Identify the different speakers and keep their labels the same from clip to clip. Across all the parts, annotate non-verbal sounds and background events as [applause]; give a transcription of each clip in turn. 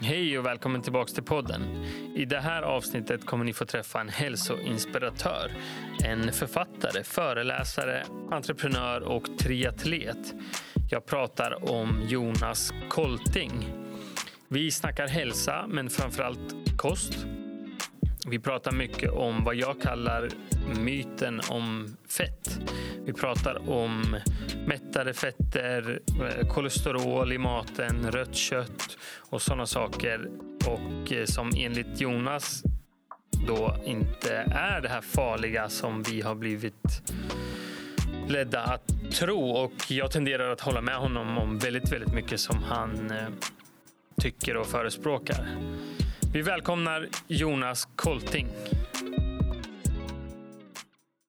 Speaker 1: Hej och välkommen tillbaka till podden. I det här avsnittet kommer ni få träffa en hälsoinspiratör, en författare, föreläsare, entreprenör och triatlet. Jag pratar om Jonas Kolting. Vi snackar hälsa, men framförallt kost. Vi pratar mycket om vad jag kallar myten om fett. Vi pratar om mättade fetter, eh, kolesterol i maten, rött kött och sådana saker. Och eh, som enligt Jonas då inte är det här farliga som vi har blivit ledda att tro. Och jag tenderar att hålla med honom om väldigt, väldigt mycket som han eh, tycker och förespråkar. Vi välkomnar Jonas Kolting.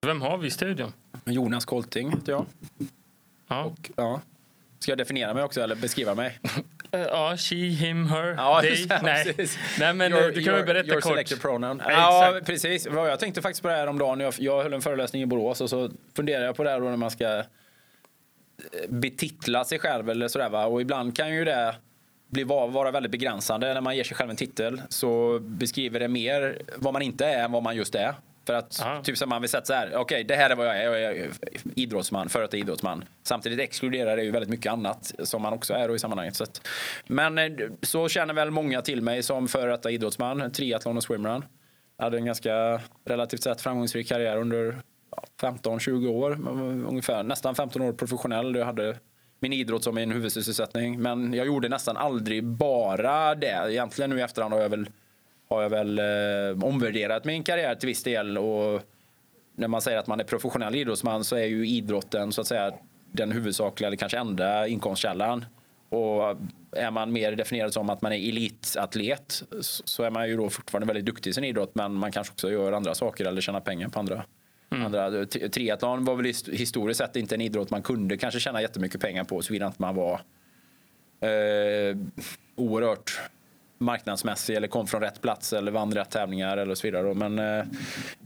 Speaker 1: Vem har vi i studion?
Speaker 2: Jonas Kolting heter jag.
Speaker 1: Ja.
Speaker 2: Och, ja. Ska jag definiera mig också eller beskriva mig? [laughs]
Speaker 1: Eh, Ja, she, him, her,
Speaker 2: Ja,
Speaker 1: they. [laughs]
Speaker 2: ja,
Speaker 1: Nej. Nej, men
Speaker 2: Your-
Speaker 1: eh, du kan väl
Speaker 2: your-
Speaker 1: berätta
Speaker 2: your
Speaker 1: kort?
Speaker 2: selected pronoun.
Speaker 1: Ja,
Speaker 2: Ja, precis. Ja, Jag tänkte faktiskt på det här om dagen. Jag, jag höll en föreläsning i Borås och så funderade jag på det här då när man ska eh, betitla sig själv eller sådär va. Och ibland kan ju det bli, vara, väldigt begränsande när man ger sig själv en titel. Så beskriver det mer vad man inte är än vad man just är. För att
Speaker 1: Ja.
Speaker 2: typ som man vill sätta så här, okej det här är vad jag är, jag är idrottsman, före detta idrottsman. Samtidigt exkluderar det ju väldigt mycket annat som man också är i sammanhanget. Så att, men eh, så känner väl många till mig som före detta idrottsman, triathlon och swimrun. Jag hade en ganska relativt sett framgångsrik karriär under ja, 15-20 år, ungefär nästan 15 år professionell. Jag hade min idrott som min huvudsysselsättning. Men jag gjorde nästan aldrig bara det. Egentligen nu i efterhand har jag väl, har jag väl eh, omvärderat min karriär till viss del. Och när man säger att man är professionell idrottsman så är ju idrotten så att säga den huvudsakliga eller kanske enda inkomstkällan. Och är man mer definierad som att man är elitatlet så är man ju då fortfarande väldigt duktig i sin idrott men man kanske också gör andra saker eller tjänar pengar på andra. Mm. andra. Triathlon var väl historiskt sett inte en idrott man kunde kanske tjäna jättemycket pengar på såvida inte man var eh, oerhört marknadsmässig eller kom från rätt plats eller vann rätt tävlingar eller så vidare. Men eh,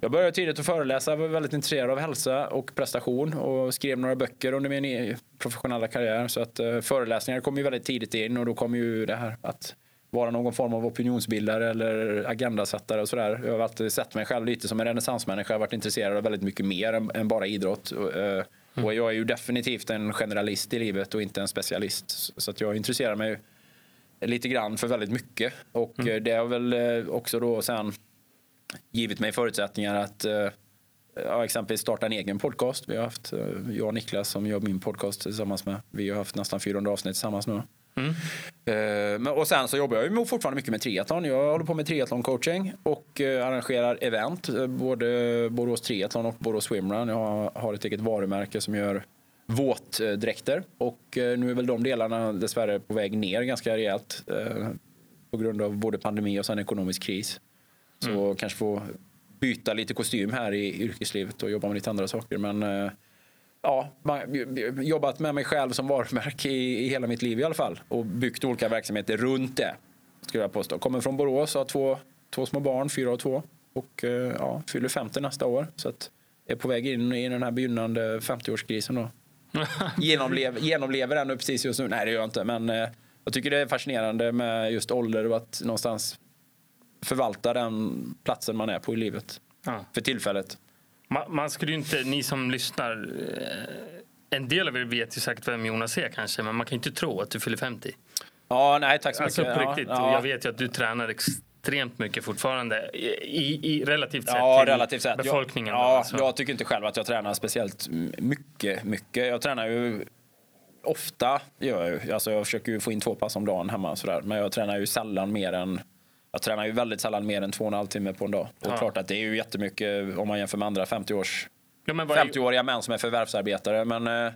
Speaker 2: jag började tidigt att föreläsa, var väldigt intresserad av hälsa och prestation och skrev några böcker under min professionella karriär. Så att eh, föreläsningar kom ju väldigt tidigt in och då kom ju det här att vara någon form av opinionsbildare eller agendasättare och sådär. Jag har alltid sett mig själv lite som en renässansmänniska. Jag har varit intresserad av väldigt mycket mer än, än bara idrott. Och, eh, och jag är ju definitivt en generalist i livet och inte en specialist. Så att jag intresserar mig lite grann för väldigt mycket. Och eh, det har väl eh, också då sen givit mig förutsättningar att ja, exempelvis starta en egen podcast. Vi har haft, jag och Niklas som gör min podcast tillsammans med. Vi har haft nästan 400 avsnitt tillsammans nu. Eh, men, och sen så jobbar jag ju fortfarande mycket med triathlon. Jag håller på med triathlon-coaching och eh, arrangerar event. eh, Både Borås Triathlon och Borås Swimrun. Jag har, ett eget varumärke som gör våtdräkter. Och eh, nu är väl de delarna dessvärre på väg ner ganska rejält. Eh, på grund av både pandemi och sen ekonomisk kris. Så kanske få byta lite kostym här i yrkeslivet och jobba med lite andra saker. Men eh, ja, jobbat med mig själv som varumärke i, i hela mitt liv i alla fall. Och byggt olika verksamheter runt det. Skulle jag påstå. Kommer från Borås, har två, två små barn, fyra och två. Och eh, ja, fyller 50 nästa år. Så att är på väg in i den här begynnande 50-årskrisen då. [laughs] Genomlev, genomlever den precis just nu. Nej, det gör jag inte. Men eh, jag tycker det är fascinerande med just ålder och att någonstans förvalta den platsen man är på i livet.
Speaker 1: Ja.
Speaker 2: För tillfället.
Speaker 1: Man, man skulle ju inte, ni som lyssnar, eh, en del av er vet ju säkert vem Jonas är kanske, men man kan ju inte tro att du fyller 50.
Speaker 2: Ja, nej, tack så
Speaker 1: Alltså
Speaker 2: mycket.
Speaker 1: på
Speaker 2: Ja,
Speaker 1: riktigt.
Speaker 2: ja.
Speaker 1: Och jag vet ju att du tränar extremt mycket fortfarande, i, i, relativt sett
Speaker 2: Ja,
Speaker 1: till
Speaker 2: relativt sett.
Speaker 1: befolkningen.
Speaker 2: Jag, ja,
Speaker 1: alltså.
Speaker 2: jag tycker inte själv att jag tränar speciellt mycket. mycket. Jag tränar ju ofta, gör jag, ju. alltså jag försöker ju få in två pass om dagen hemma. Sådär. Men jag tränar ju sällan mer än jag tränar ju väldigt sällan mer än två och en halv timme på en dag. Och
Speaker 1: Ja.
Speaker 2: klart att det är ju jättemycket om man jämför med andra 50-års
Speaker 1: ja, men vad är-
Speaker 2: 50-åriga män som är förvärvsarbetare. Men eh,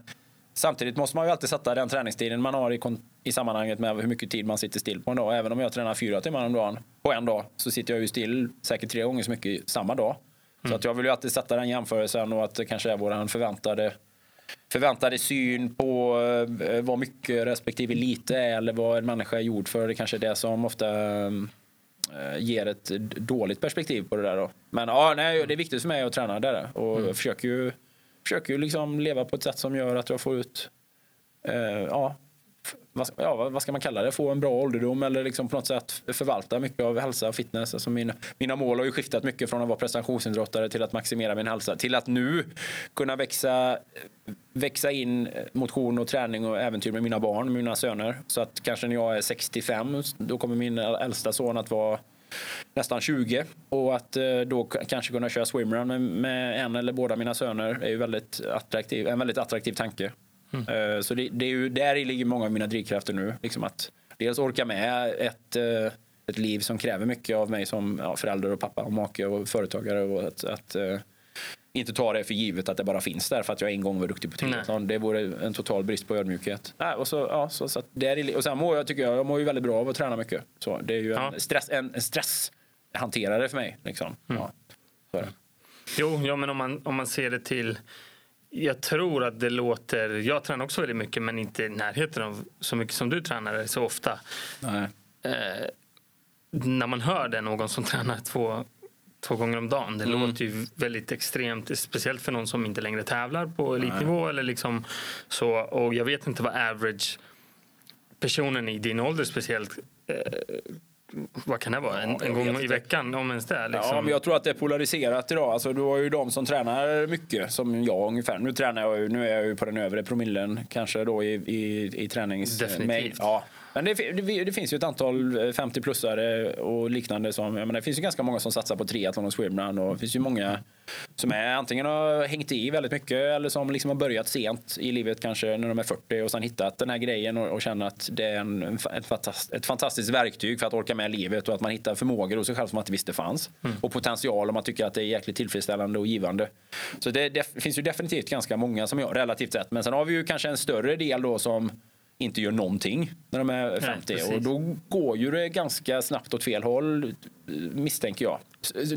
Speaker 2: samtidigt måste man ju alltid sätta den träningstiden man har i, i sammanhanget med hur mycket tid man sitter still på en dag. Även om jag tränar fyra timmar om dagen på en dag så sitter jag ju still säkert tre gånger så mycket samma dag. Så att jag vill ju alltid sätta den jämförelsen och att det kanske är våran förväntade förväntade syn på eh, vad mycket respektive lite är eller vad en människa är gjord för. Det kanske är det som ofta eh, ger ett dåligt perspektiv på det där. Då. Men ja, nej, det är viktigt för mig att träna där och jag försöker ju, försöker ju liksom leva på ett sätt som gör att jag får ut eh, ja, vad, ja, vad ska man kalla det, få en bra ålderdom eller liksom på något sätt förvalta mycket av hälsa och fitness. Alltså mina, mina mål har ju skiftat mycket från att vara prestationsidrottare till att maximera min hälsa till att nu kunna växa, växa in motion och träning och äventyr med mina barn, mina söner. Så att kanske när jag är 65, då kommer min äldsta son att vara nästan 20 och att eh, då kanske kunna köra swimrun med, med en eller båda mina söner är ju väldigt attraktiv, en väldigt attraktiv tanke. Mm. Eh, så det, det, är ju, där ligger många av mina drivkrafter nu. Liksom att dels orka med ett, eh, ett liv som kräver mycket av mig som ja, förälder och pappa och make och företagare. Och att, att uh, inte ta det för givet att det bara finns där för att jag en gång var duktig på triathlon. Det vore en total brist på ödmjukhet. Nej, och, så, ja, så, så där, och sen mår jag, tycker jag, jag mår ju väldigt bra av att träna mycket. Så det är ju ja. en, stress, en, en stresshanterare för mig. Liksom. Mm. Ja, så.
Speaker 1: Jo, ja, men om man, om man ser det till jag tror att det låter... Jag tränar också väldigt mycket men inte i närheten av så mycket som du tränar så ofta. Eh, när man hör det, någon som [laughs] tränar två, två gånger om dagen. Det mm. låter ju väldigt extremt, speciellt för någon som inte längre tävlar på elitnivå. Eller liksom så, och jag vet inte vad average personen i din ålder speciellt eh, vad kan det vara, en, en gång i veckan om ens det? Liksom.
Speaker 2: Ja, men jag tror att det är polariserat idag. Alltså, du har ju de som tränar mycket, som jag ungefär. Nu tränar jag ju, nu är jag ju på den övre promillen kanske då i, i, i tränings...
Speaker 1: Definitivt.
Speaker 2: Ja, men det, det, det, finns ju ett antal 50-plussare och liknande. Som, menar, det finns ju ganska många som satsar på triathlon och swimrun. Och det finns ju många som är, antingen har hängt i väldigt mycket eller som liksom har börjat sent i livet, kanske när de är 40 och sen hittat den här grejen och, och känner att det är en, ett, fantast, ett fantastiskt verktyg för att orka med livet och att man hittar förmågor hos sig själv som man inte visste fanns. Mm. Och potential om man tycker att det är jäkligt tillfredsställande och givande. Så det, det finns ju definitivt ganska många som jag, relativt sett. Men sen har vi ju kanske en större del då som inte gör någonting när de är 50. Nej, och då går ju det ganska snabbt åt fel håll, misstänker jag.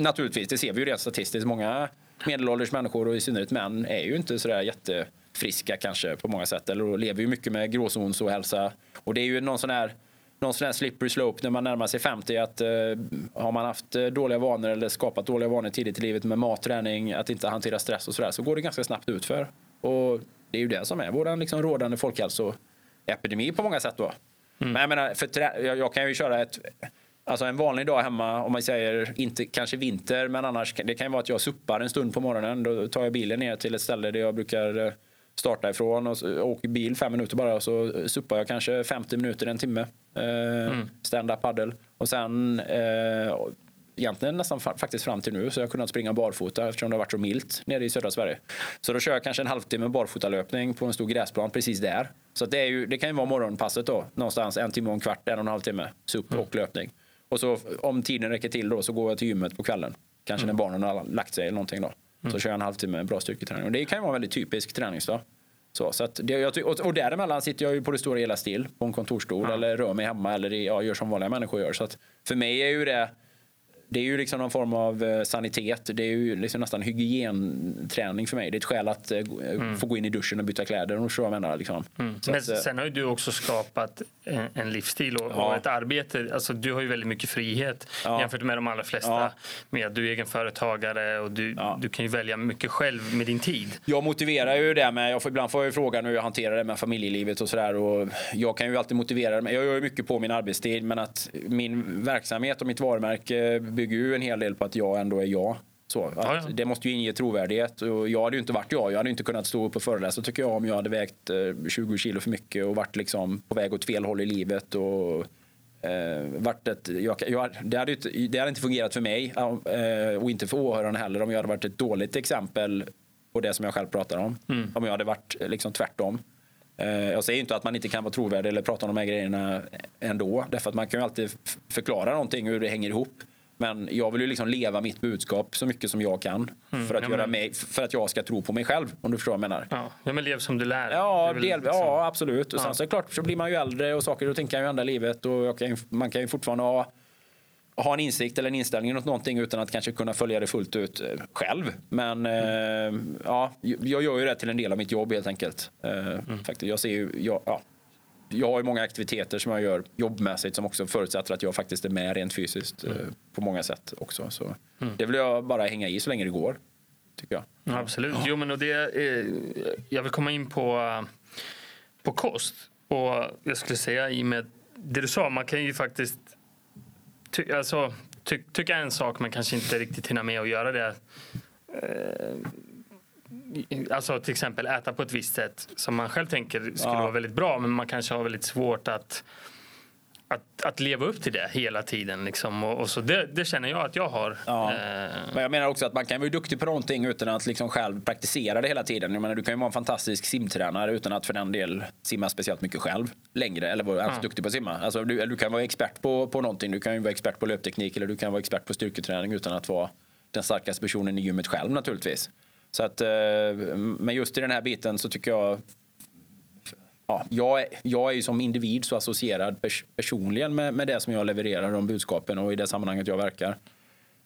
Speaker 2: Naturligtvis, det ser vi ju rent statistiskt. Många medelålders människor och i synnerhet män är ju inte sådär jättefriska kanske på många sätt. Eller lever ju mycket med gråzons och hälsa. Och det är ju någon sån här någon sån här slippery slope när man närmar sig 50 att eh, har man haft eh, dåliga vanor eller skapat dåliga vanor tidigt i livet med mat, träning, att inte hantera stress och sådär så går det ganska snabbt utför. Och det är ju det som är vår liksom, rådande folkhälso epidemi på många sätt då. Mm. Men jag menar, för jag, jag kan ju köra ett Alltså en vanlig dag hemma, om man säger inte kanske vinter, men annars det kan ju vara att jag suppar en stund på morgonen. Då tar jag bilen ner till ett ställe där jag brukar eh, starta ifrån och åker bil fem minuter bara och så suppar jag kanske 50 minuter, en timme. Eh, mm. Stand-up paddle. Och sen eh, egentligen nästan faktiskt fram till nu så jag har kunnat springa barfota eftersom det har varit så milt nere i södra Sverige. Så då kör jag kanske en halvtimme barfotalöpning på en stor gräsplan precis där. Så det, ju, det kan ju vara morgonpasset då, någonstans en timme och en kvart, en och en halv timme, SUP mm. och löpning. Och så om tiden räcker till då så går jag till gymmet på kvällen. Kanske mm. när barnen har lagt sig eller någonting då. Mm. Så kör jag en halvtimme bra styrketräning. Och det kan ju vara en väldigt typisk träningsdag. Så, så att det, och, och däremellan sitter jag ju på det stora hela still på en kontorsstol ja. eller rör mig hemma eller ja, gör som vanliga människor gör. Så att för mig är ju det det är ju liksom någon form av eh, sanitet. Det är ju liksom nästan hygienträning för mig. Det är ett skäl att eh, mm. få gå in i duschen och byta kläder. Om jag menar. Liksom.
Speaker 1: Mm. Men att, eh, sen har ju du också skapat en, en livsstil och, ja. och, ett arbete. Alltså, du har ju väldigt mycket frihet ja. jämfört med de allra flesta. Ja. Med du är egen företagare och du, du kan ju välja mycket själv med din tid.
Speaker 2: Jag motiverar ju det med, jag får, ibland får jag ju frågan hur jag hanterar det med familjelivet och sådär. Jag kan ju alltid motivera det. Jag gör ju mycket på min arbetstid men att min verksamhet och mitt varumärke bygger ju en hel del på att jag ändå är jag. Så, ja, ja. Det måste ju inge trovärdighet. Och jag hade ju inte varit jag. Jag hade inte kunnat stå upp och föreläsa tycker jag om jag hade vägt 20 eh, kilo för mycket och varit liksom på väg åt fel håll i livet. Och, eh, varit ett, jag, jag, det, hade det hade inte fungerat för mig eh, och inte för åhörarna heller om jag hade varit ett dåligt exempel på det som jag själv pratar om. Mm. Om jag hade varit liksom tvärtom. Eh, jag säger inte att man inte kan vara trovärdig eller prata om de här grejerna ändå. Därför att man kan ju alltid förklara någonting hur det hänger ihop. Men jag vill ju liksom leva mitt budskap så mycket som jag kan mm, för, att ja, göra men... mig, för att jag ska tro på mig själv. Om du förstår vad jag menar.
Speaker 1: Ja, ja men lev som du lär.
Speaker 2: Ja, del, liksom... ja absolut. Och sen så är det klart så blir man ju äldre och saker och ting kan ju ändra livet. Och kan, man kan ju fortfarande ha ha en insikt eller en inställning åt någonting utan att kanske kunna följa det fullt ut eh, själv. Men mm. eh, ja, jag gör ju det till en del av mitt jobb helt enkelt. Eh, mm. faktiskt. Jag ser ju, jag, ja, jag har ju många aktiviteter som jag gör jobbmässigt som också förutsätter att jag faktiskt är med rent fysiskt mm. Eh, på många sätt också. Så mm. Det vill jag bara hänga i så länge det går. Tycker jag.
Speaker 1: Ja, absolut. Jo, men och det, eh, jag vill komma in på, på kost. Och jag skulle säga i och med det du sa, man kan ju faktiskt ty, alltså, ty, tycka en sak men kanske inte riktigt hinna med att göra det. Alltså till exempel äta på ett visst sätt som man själv tänker skulle ja. vara väldigt bra men man kanske har väldigt svårt att att, att leva upp till det hela tiden. Liksom. Och, och så det, det, känner jag att jag har. Ja.
Speaker 2: Eh. Men jag menar också att man kan vara duktig på någonting utan att liksom själv praktisera det hela tiden. Jag menar, du kan ju vara en fantastisk simtränare utan att för den del simma speciellt mycket själv längre eller vara ja. duktig på att simma. Alltså, du, du kan vara expert på, på någonting. Du kan ju vara expert på löpteknik eller du kan vara expert på styrketräning utan att vara den starkaste personen i gymmet själv naturligtvis. Så att, eh, men just i den här biten så tycker jag ja, jag, jag är ju som individ så associerad pers personligen med, med det som jag levererar, de budskapen och i det sammanhanget jag verkar.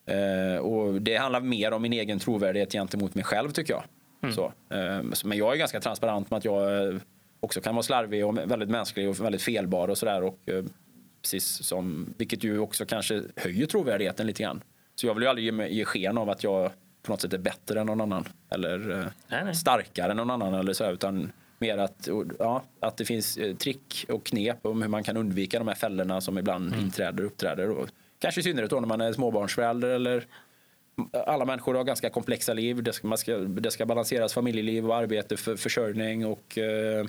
Speaker 2: Eh, och det handlar mer om min egen trovärdighet gentemot mig själv tycker jag. Mm. Så, eh, men jag är ganska transparent med att jag eh, också kan vara slarvig och väldigt mänsklig och väldigt felbar och sådär. Eh, precis som, vilket ju också kanske höjer trovärdigheten lite grann. Så jag vill ju aldrig ge, ge sken av att jag på något sätt är bättre än någon annan eller eh, nej, nej. starkare än någon annan eller så, utan mer att, ja, att det finns eh, trick och knep om hur man kan undvika de här fällorna som ibland mm. inträder och uppträder. Och kanske i synnerhet då när man är småbarnsförälder eller alla människor har ganska komplexa liv. Det ska, man ska, det ska balanseras familjeliv och arbete för försörjning och eh,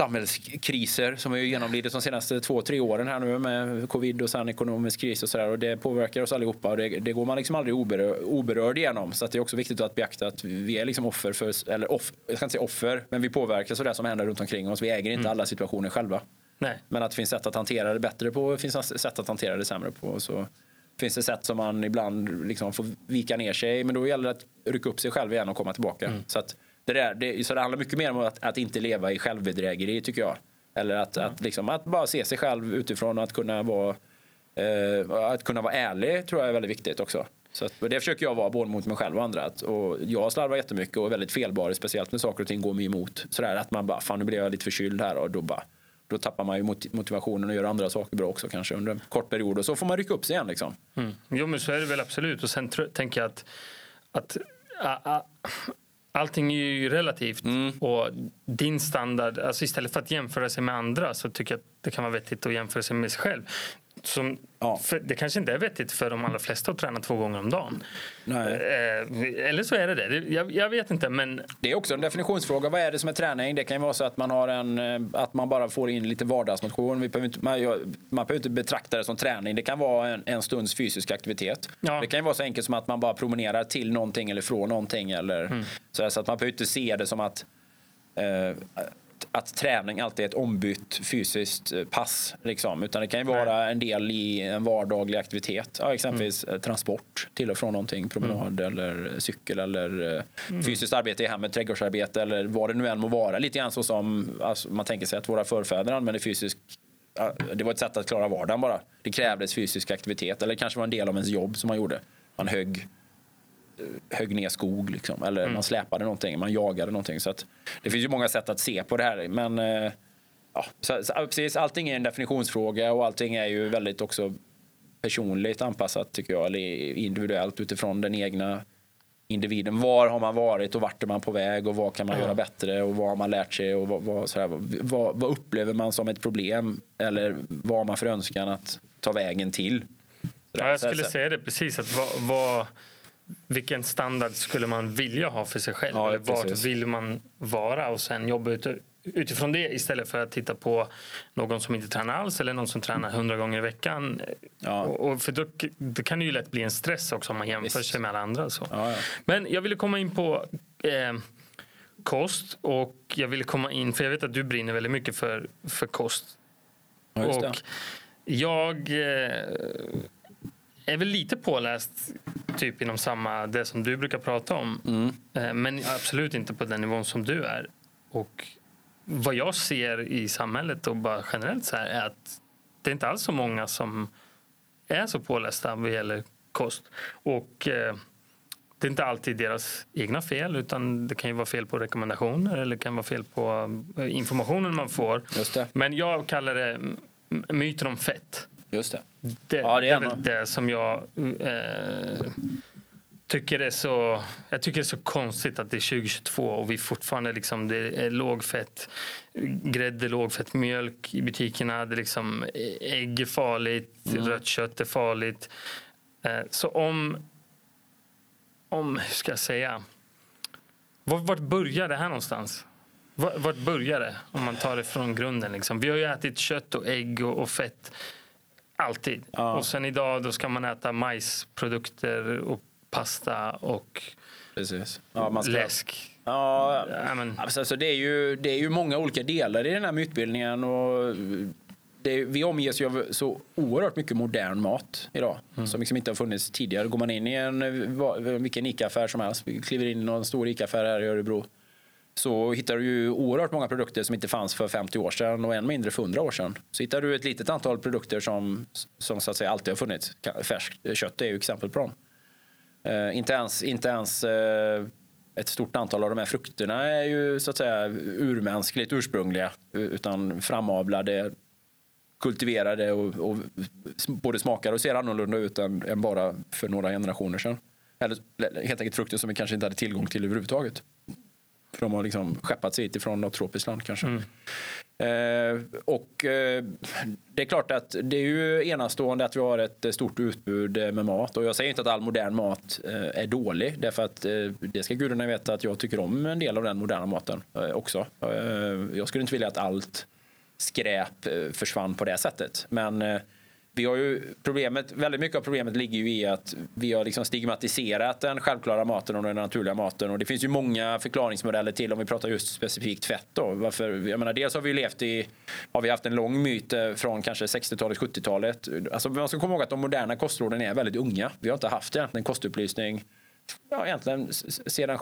Speaker 2: samhällskriser som vi genomlidit de senaste två, tre åren här nu med covid och sen ekonomisk kris och sådär. Och det påverkar oss allihopa och det, det går man liksom aldrig oberörd, oberörd igenom. Så det är också viktigt att beakta att vi är liksom offer för, eller off, jag ska inte säga offer, men vi påverkas av det som händer runt omkring oss. Vi äger inte mm. alla situationer själva. Nej. Men att det finns sätt att hantera det bättre på, det finns sätt att hantera det sämre på. Så finns det sätt som man ibland liksom får vika ner sig, men då gäller det att rycka upp sig själv igen och komma tillbaka. Mm. Så att det, där, det, så det handlar mycket mer om att, att inte leva i självbedrägeri tycker jag. Eller att, mm. att, liksom, att bara se sig själv utifrån och att kunna vara, eh, att kunna vara ärlig tror jag är väldigt viktigt också. Så att, det försöker jag vara både mot mig själv och andra. Att, och jag slarvar jättemycket och är väldigt felbar, speciellt när saker och ting går mig emot. Sådär att man bara, fan nu blir jag lite förkyld här och då bara då tappar man ju motivationen och gör andra saker bra också kanske under en kort period och så får man rycka upp sig igen liksom.
Speaker 1: Mm. Jo men så är det väl absolut och sen tänker jag att, att a, a, allting är ju relativt. Mm. Och din standard, alltså istället för att jämföra sig med andra så tycker jag att det kan vara vettigt att jämföra sig med sig själv. Som, ja. det kanske inte är vettigt för de allra flesta att träna två gånger om dagen. Nej. Eh, eller så är det det. Jag, jag, vet inte. Men...
Speaker 2: Det är också en definitionsfråga. Vad är det som är träning? Det kan ju vara så att man, har en, eh, att man bara får in lite vardagsmotion. Vi behöver inte, man, man behöver inte betrakta det som träning. Det kan vara en, en stunds fysisk aktivitet. Ja. Det kan ju vara så enkelt som att man bara promenerar till någonting eller från någonting. Eller, mm. så, så att man behöver inte se det som att eh, att träning alltid är ett ombytt fysiskt eh, pass. Liksom. Utan det kan ju vara en del i en vardaglig aktivitet. Ja, exempelvis mm. transport till och från någonting, promenad mm. eller cykel eller eh, mm. fysiskt arbete i hemmet, trädgårdsarbete eller vad det nu än må vara. Lite grann så som alltså, man tänker sig att våra förfäder använde fysisk det var ett sätt att klara vardagen bara. Det krävdes fysisk aktivitet eller kanske var en del av ens jobb som man gjorde. Man högg högg ner skog liksom, eller mm. man släpade någonting, man jagade någonting. Så att, det finns ju många sätt att se på det här. Men eh, ja, så, så, precis, allting är en definitionsfråga och allting är ju väldigt också personligt anpassat tycker jag, eller individuellt utifrån den egna individen. Var har man varit och vart är man på väg och vad kan man mm. göra bättre och vad har man lärt sig och vad, vad, sådär, vad, vad, upplever man som ett problem eller vad har man för önskan att ta vägen till?
Speaker 1: Ja, jag skulle säga det precis. att vad, vad vilken standard skulle man vilja ha för sig själv? Ja, eller vart vill man vara? Och sen jobba ut, utifrån det istället för att titta på någon som inte tränar alls eller någon som tränar hundra gånger i veckan. Ja. Och, och, för då, då, kan det ju lätt bli en stress också om man jämför Visst. sig med alla andra. Så. Ja, Men jag ville komma in på eh, kost och jag ville komma in, för jag vet att du brinner väldigt mycket för, för kost. och jag eh, är väl lite påläst typ inom samma, det som du brukar prata om. Mm. Eh, men absolut inte på den nivån som du är. Och vad jag ser i samhället och bara generellt så här är att det är inte alls så många som är så pålästa vad gäller kost. Och eh, det är inte alltid deras egna fel utan det kan ju vara fel på rekommendationer eller kan vara fel på eh, informationen man får. Men jag kallar det myten om fett.
Speaker 2: Just det.
Speaker 1: Det, ja, det är, det, är det som jag eh, tycker är så, jag tycker det är så konstigt att det är 2022 och vi fortfarande liksom, det är lågfett grädde, lågfett mjölk i butikerna. Det är liksom, ägg är farligt, mm. rött kött är farligt. Eh, så om, om, hur ska jag säga, vart börjar det här någonstans? Vart börjar det om man tar det från grunden? Liksom? Vi har ju ätit kött och ägg och, och fett alltid. Ja. Och sen idag då ska man äta majsprodukter och pasta och
Speaker 2: Precis.
Speaker 1: Ja, ska... läsk.
Speaker 2: Ja, ja men... alltså, det, är ju, det är ju många olika delar i den här mytbildningen. Och det, vi omges ju av så oerhört mycket modern mat idag mm. som liksom inte har funnits tidigare. Går man in i en, vilken ICA-affär som helst, vi kliver in i någon stor ICA-affär här i Örebro så hittar du ju oerhört många produkter som inte fanns för 50 år sedan och än mindre för 100 år sedan. Så hittar du ett litet antal produkter som, som så att säga alltid har funnits. Färskt kött är ju exempel på dem. Eh, inte ens, inte ens eh, ett stort antal av de här frukterna är ju så att säga urmänskligt ursprungliga utan framavlade, kultiverade och, och både smakar och ser annorlunda ut än, än, bara för några generationer sedan. Eller helt enkelt frukter som vi kanske inte hade tillgång till överhuvudtaget. För de har liksom skeppats hit ifrån något tropiskt land kanske. Mm. Eh, och eh, det är klart att det är ju enastående att vi har ett stort utbud med mat. Och jag säger inte att all modern mat eh, är dålig. Därför att eh, det ska gudarna veta att jag tycker om en del av den moderna maten eh, också. Eh, jag skulle inte vilja att allt skräp försvann på det sättet. Men vi har ju problemet, väldigt mycket av problemet ligger ju i att vi har liksom stigmatiserat den självklara maten och den naturliga maten. Och det finns ju många förklaringsmodeller till om vi pratar just specifikt fett. Då. Varför, jag menar, dels har vi levt i, har vi haft en lång myt eh, från kanske 60-talet, 70-talet. Alltså, man ska komma ihåg att de moderna kostråden är väldigt unga. Vi har inte haft egentligen kostupplysning ja, egentligen sedan,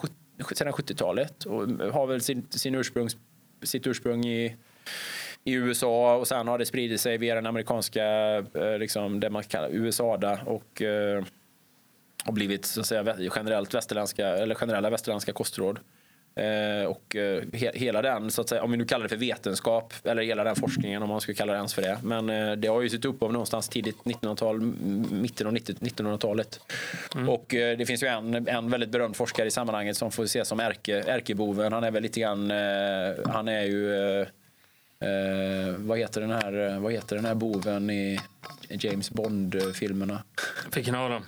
Speaker 2: sedan 70-talet och har väl sin, sin ursprung, sitt ursprung i i USA och sen har det spridit sig via den amerikanska, eh, liksom, det man kallar USA-da och eh, har blivit så att säga, generellt västerländska, eller generella västerländska kostråd. Eh, och he hela den, så att säga, om vi nu kallar det för vetenskap, eller hela den forskningen om man ska kalla det ens för det. Men det har ju sitt upphav någonstans tidigt 1900-tal, mitten av 1900-talet. Mm. Och det finns ju en, en väldigt berömd forskare i sammanhanget som får ses som ärke, ärkeboven. Han är väl lite grann, han är ju Eh, vad, heter den här, eh, vad heter den här boven i James Bond-filmerna? [laughs]
Speaker 1: Vilken av dem?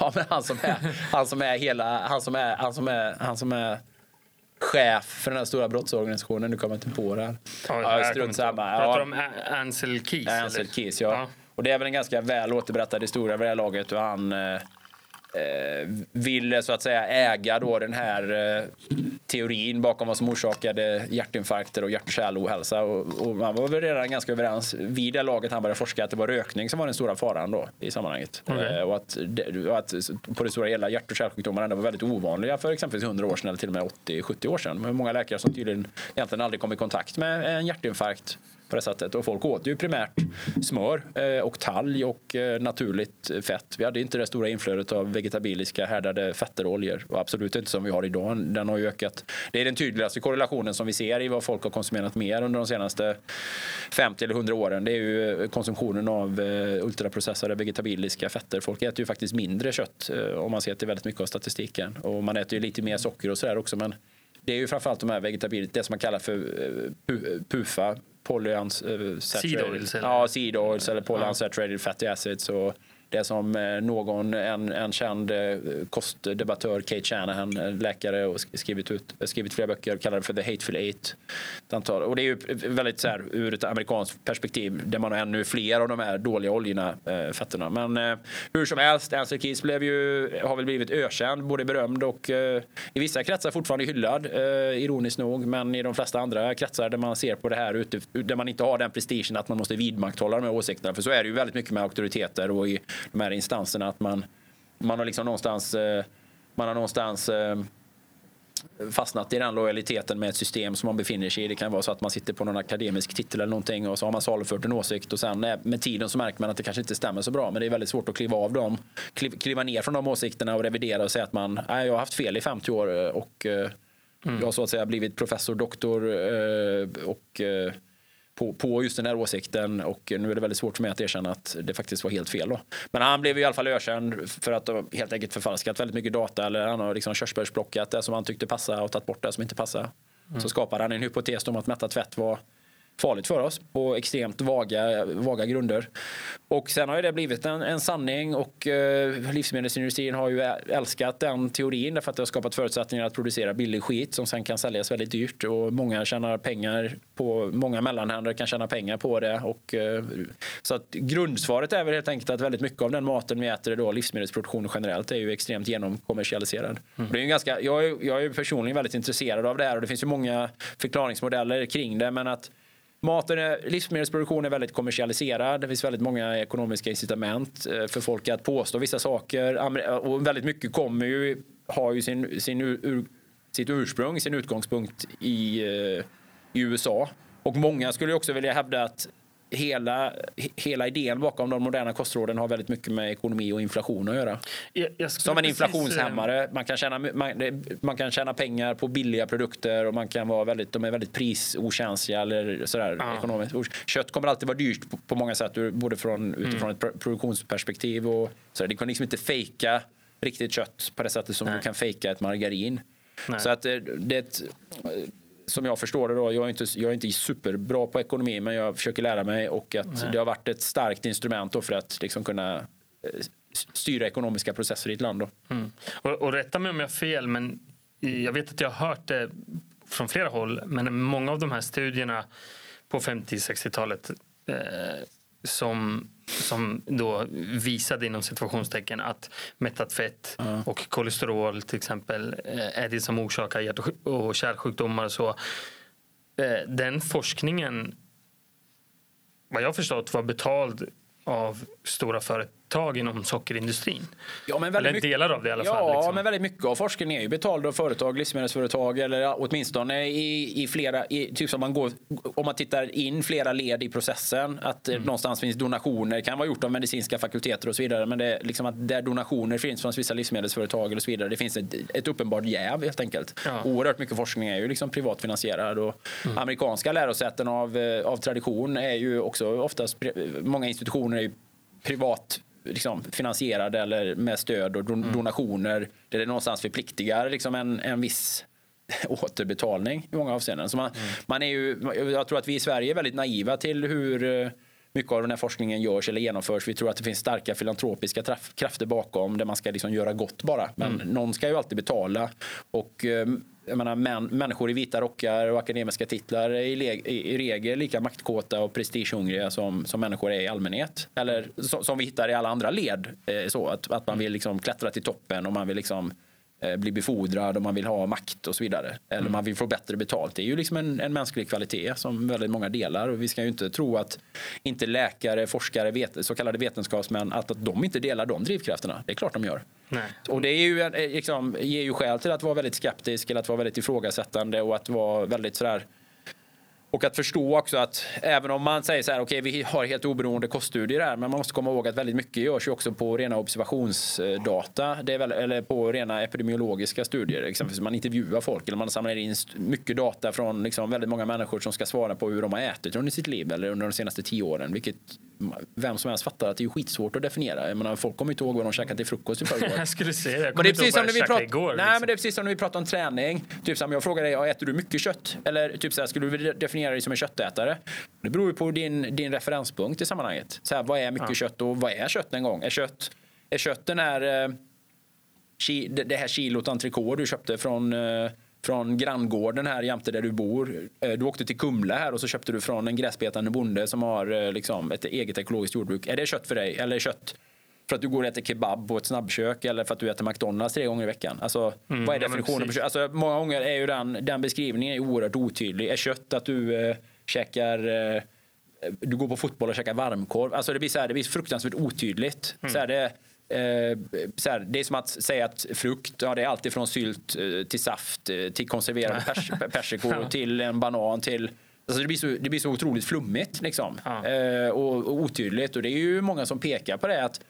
Speaker 2: ja, men han som är, han som är hela, han som är, han som är, han som är chef för den här stora brottsorganisationen. Nu kommer jag inte på det här.
Speaker 1: Ja, ja, strunt samma. Pratar du om Ansel Keys?
Speaker 2: Ansel Keys, ja. ja. Och det är väl en ganska väl återberättad historia vid det här laget. Och han, eh, ville så att säga äga då den här eh, teorin bakom vad som orsakade hjärtinfarkter och hjärt-kärlohälsa. Och, och man var väl redan ganska överens vid det laget han började forska att det var rökning som var den stora faran då i sammanhanget. Okay. Eh, och, att, och att på det stora hela hjärt och kärlsjukdomar ändå var väldigt ovanliga för exempelvis 100 år sedan eller till och med 80-70 år sedan. Men många läkare som tydligen egentligen aldrig kom i kontakt med en hjärtinfarkt på det sättet. Och folk åt ju primärt smör eh, och talg och eh, naturligt fett. Vi hade inte det stora inflödet av vegetabiliska härdade fetter och oljor. Och absolut inte som vi har idag. Den har ju ökat. Det är den tydligaste korrelationen som vi ser i vad folk har konsumerat mer under de senaste 50 eller 100 åren. Det är ju eh, konsumtionen av ultraprocessade vegetabiliska fetter. Folk äter ju faktiskt mindre kött om man ser till väldigt mycket av statistiken. Och man äter ju lite mer socker och sådär också. Men det är ju framförallt de här vegetabiliska, det som man kallar för PUFA, polyunsaturated, eller? Ja, seed oils eller polyunsaturated fatty acids. Och det som eh, någon, en, en känd eh, kostdebattör, Kate Shanahan, eh, läkare och skrivit, ut, skrivit flera böcker, kallar det för The Hateful Eight. Och det är ju väldigt så här, ur ett amerikanskt perspektiv där man har ännu fler av de här dåliga oljorna, fetterna. Men hur som helst, Ansel Keys blev ju, har väl blivit ökänd, både berömd och i vissa kretsar fortfarande hyllad, ironiskt nog. Men i de flesta andra kretsar där man ser på det här ute, där man inte har den prestigen att man måste vidmakthålla de här åsikterna. För så är det ju väldigt mycket med auktoriteter och i de här instanserna. Att man, man har liksom någonstans, eh, man har någonstans eh, fastnat i den lojaliteten med ett system som man befinner sig i. Det kan vara så att man sitter på någon akademisk titel eller någonting och så har man salufört en åsikt och sen med tiden så märker man att det kanske inte stämmer så bra. Men det är väldigt svårt att kliva av dem, kliva ner från de åsikterna och revidera och säga att man, nej, jag har haft fel i 50 år och mm. jag har så att säga blivit professor, doktor och på, på just den här åsikten och nu är det väldigt svårt för mig att erkänna att det faktiskt var helt fel. Då. Men han blev i alla fall ökänd för att ha helt enkelt förfalskat väldigt mycket data eller han har liksom körsbärsplockat det som han tyckte passade och tagit bort det som inte passade. Mm. Så skapade han en hypotes om att mättad tvätt var farligt för oss på extremt vaga, vaga grunder. Och sen har ju det blivit en, en sanning och eh, livsmedelsindustrin har ju älskat den teorin därför att det har skapat förutsättningar att producera billig skit som sen kan säljas väldigt dyrt och många tjänar pengar på, många mellanhänder kan tjäna pengar på det. Och, eh, så att grundsvaret är väl helt enkelt att väldigt mycket av den maten vi äter idag, livsmedelsproduktionen generellt, är ju extremt genomkommersialiserad. Mm. Det är ganska, jag, är, jag är personligen väldigt intresserad av det här och det finns ju många förklaringsmodeller kring det men att Maten är, livsmedelsproduktion är väldigt kommersialiserad. Det finns väldigt många ekonomiska incitament eh, för folk att påstå vissa saker. Eh, och väldigt mycket kommer ju, har ju sin, sin ur, sitt ursprung, sin utgångspunkt i, eh, i USA. Och många skulle också vilja hävda att hela, hela idén bakom de moderna kostråden har väldigt mycket med ekonomi och inflation att göra. Som en inflationshämmare. Eh, man kan, tjäna, man, man, kan tjäna pengar på billiga produkter och man kan vara väldigt, de är väldigt prisokänsliga eller sådär ah. ekonomiskt. Kött kommer alltid vara dyrt på, på många sätt, både från, utifrån mm. ett produktionsperspektiv och sådär. Det kan liksom inte fejka riktigt kött på det sättet som Nej. du kan fejka ett margarin. Nej. Så att eh, det, som jag förstår det då, jag är inte, jag är inte superbra på ekonomi men jag försöker lära mig och att Nej. det har varit ett starkt instrument för att liksom kunna eh, styra ekonomiska processer i ett land.
Speaker 1: Mm. Och, och rätta mig om jag har fel men jag vet att jag har hört det från flera håll men många av de här studierna på 50-60-talet eh, som, som då visade inom situationstecken att mättat fett mm. och kolesterol till exempel eh, är det som orsakar hjärt och kärlsjukdomar och så. Eh, den forskningen vad jag förstått var betald av stora företag företag inom sockerindustrin. Ja, men eller mycket, delar av det i alla
Speaker 2: ja,
Speaker 1: fall.
Speaker 2: Ja, liksom. men väldigt mycket av forskningen är ju betald av företag, livsmedelsföretag eller åtminstone i, i flera, i, typ som man går, om man tittar in flera led i processen, att mm. någonstans finns donationer, kan vara gjort av medicinska fakulteter och så vidare, men det är liksom att där donationer finns från vissa livsmedelsföretag och så vidare, det finns ett, ett uppenbart jäv helt enkelt. Ja. Oerhört mycket forskning är ju liksom privatfinansierad och mm. amerikanska lärosäten av, eh, av tradition är ju också oftast, många institutioner är ju privat liksom, finansierade eller med stöd och mm. donationer mm. där det någonstans förpliktigar liksom en, en viss [laughs] återbetalning i många avseenden. Så man, mm. man är ju, jag tror att vi i Sverige är väldigt naiva till hur eh, mycket av den här forskningen görs eller genomförs. Vi tror att det finns starka filantropiska krafter bakom där man ska liksom göra gott bara. Men mm. någon ska ju alltid betala. Och eh, jag menar, män, människor i vita rockar och akademiska titlar är i, le, i, i regel lika maktkåta och prestigehungriga som, som människor är i allmänhet. Eller så, som vi hittar i alla andra led. Eh, så att, att man vill liksom klättra till toppen och man vill liksom bli befordrad och man vill ha makt och så vidare. Eller mm. man vill få bättre betalt. Det är ju liksom en, en mänsklig kvalitet som väldigt många delar. Och vi ska ju inte tro att inte läkare, forskare, vet, så kallade vetenskapsmän, att, att de inte delar de drivkrafterna. Det är klart de gör. Nej. Och det är ju, eh, liksom, ger ju skäl till att vara väldigt skeptisk eller att vara väldigt ifrågasättande och att vara väldigt sådär och att förstå också att även om man säger så här, okej, okay, vi har helt oberoende koststudier här, men man måste komma ihåg att väldigt mycket görs ju också på rena observationsdata, det är väl, eller på rena epidemiologiska studier. Exempelvis man intervjuar folk eller man samlar in mycket data från liksom väldigt många människor som ska svara på hur de har ätit under sitt liv eller under de senaste tio åren, vilket vem som helst fattar att det är skitsvårt att definiera. Jag menar, folk kommer inte ihåg vad de käkade till frukost i förrgår. [laughs]
Speaker 1: jag skulle säga det. Jag är precis som när vi pratar, igår.
Speaker 2: Nej, liksom. men det är precis som när vi pratar om träning. Typ som jag frågar dig, äter du mycket kött? Eller typ så här, skulle du definiera dig som en köttätare? Det beror ju på din, din referenspunkt i sammanhanget. Så här, vad är mycket ja. kött och vad är kött en gång? Är kött, är kött den här, eh, det här kilot entrecote du köpte från eh, från granngården här jämte där du bor. Eh, du åkte till Kumla här och så köpte du från en gräsbetande bonde som har eh, liksom, ett eget ekologiskt jordbruk. Är det kött för dig? Eller kött för att du går och äter kebab på ett snabbkök eller för att du äter McDonalds tre gånger i veckan? Alltså, mm, vad är definitionen på kött? Alltså, många gånger är ju den, den beskrivningen är oerhört otydlig. Är kött att du eh, käkar eh, du går på fotboll och käkar varmkorv. Alltså det blir, så här, det blir fruktansvärt otydligt. Mm. Så här, det, så här, det är som att säga att frukt, ja, det är alltid från sylt eh, till saft eh, till konserverade pers persikor till en banan till Alltså det, blir så, det blir så otroligt flummigt liksom. Ja. Eh, och, och, otydligt. Och det är ju många som pekar på det. att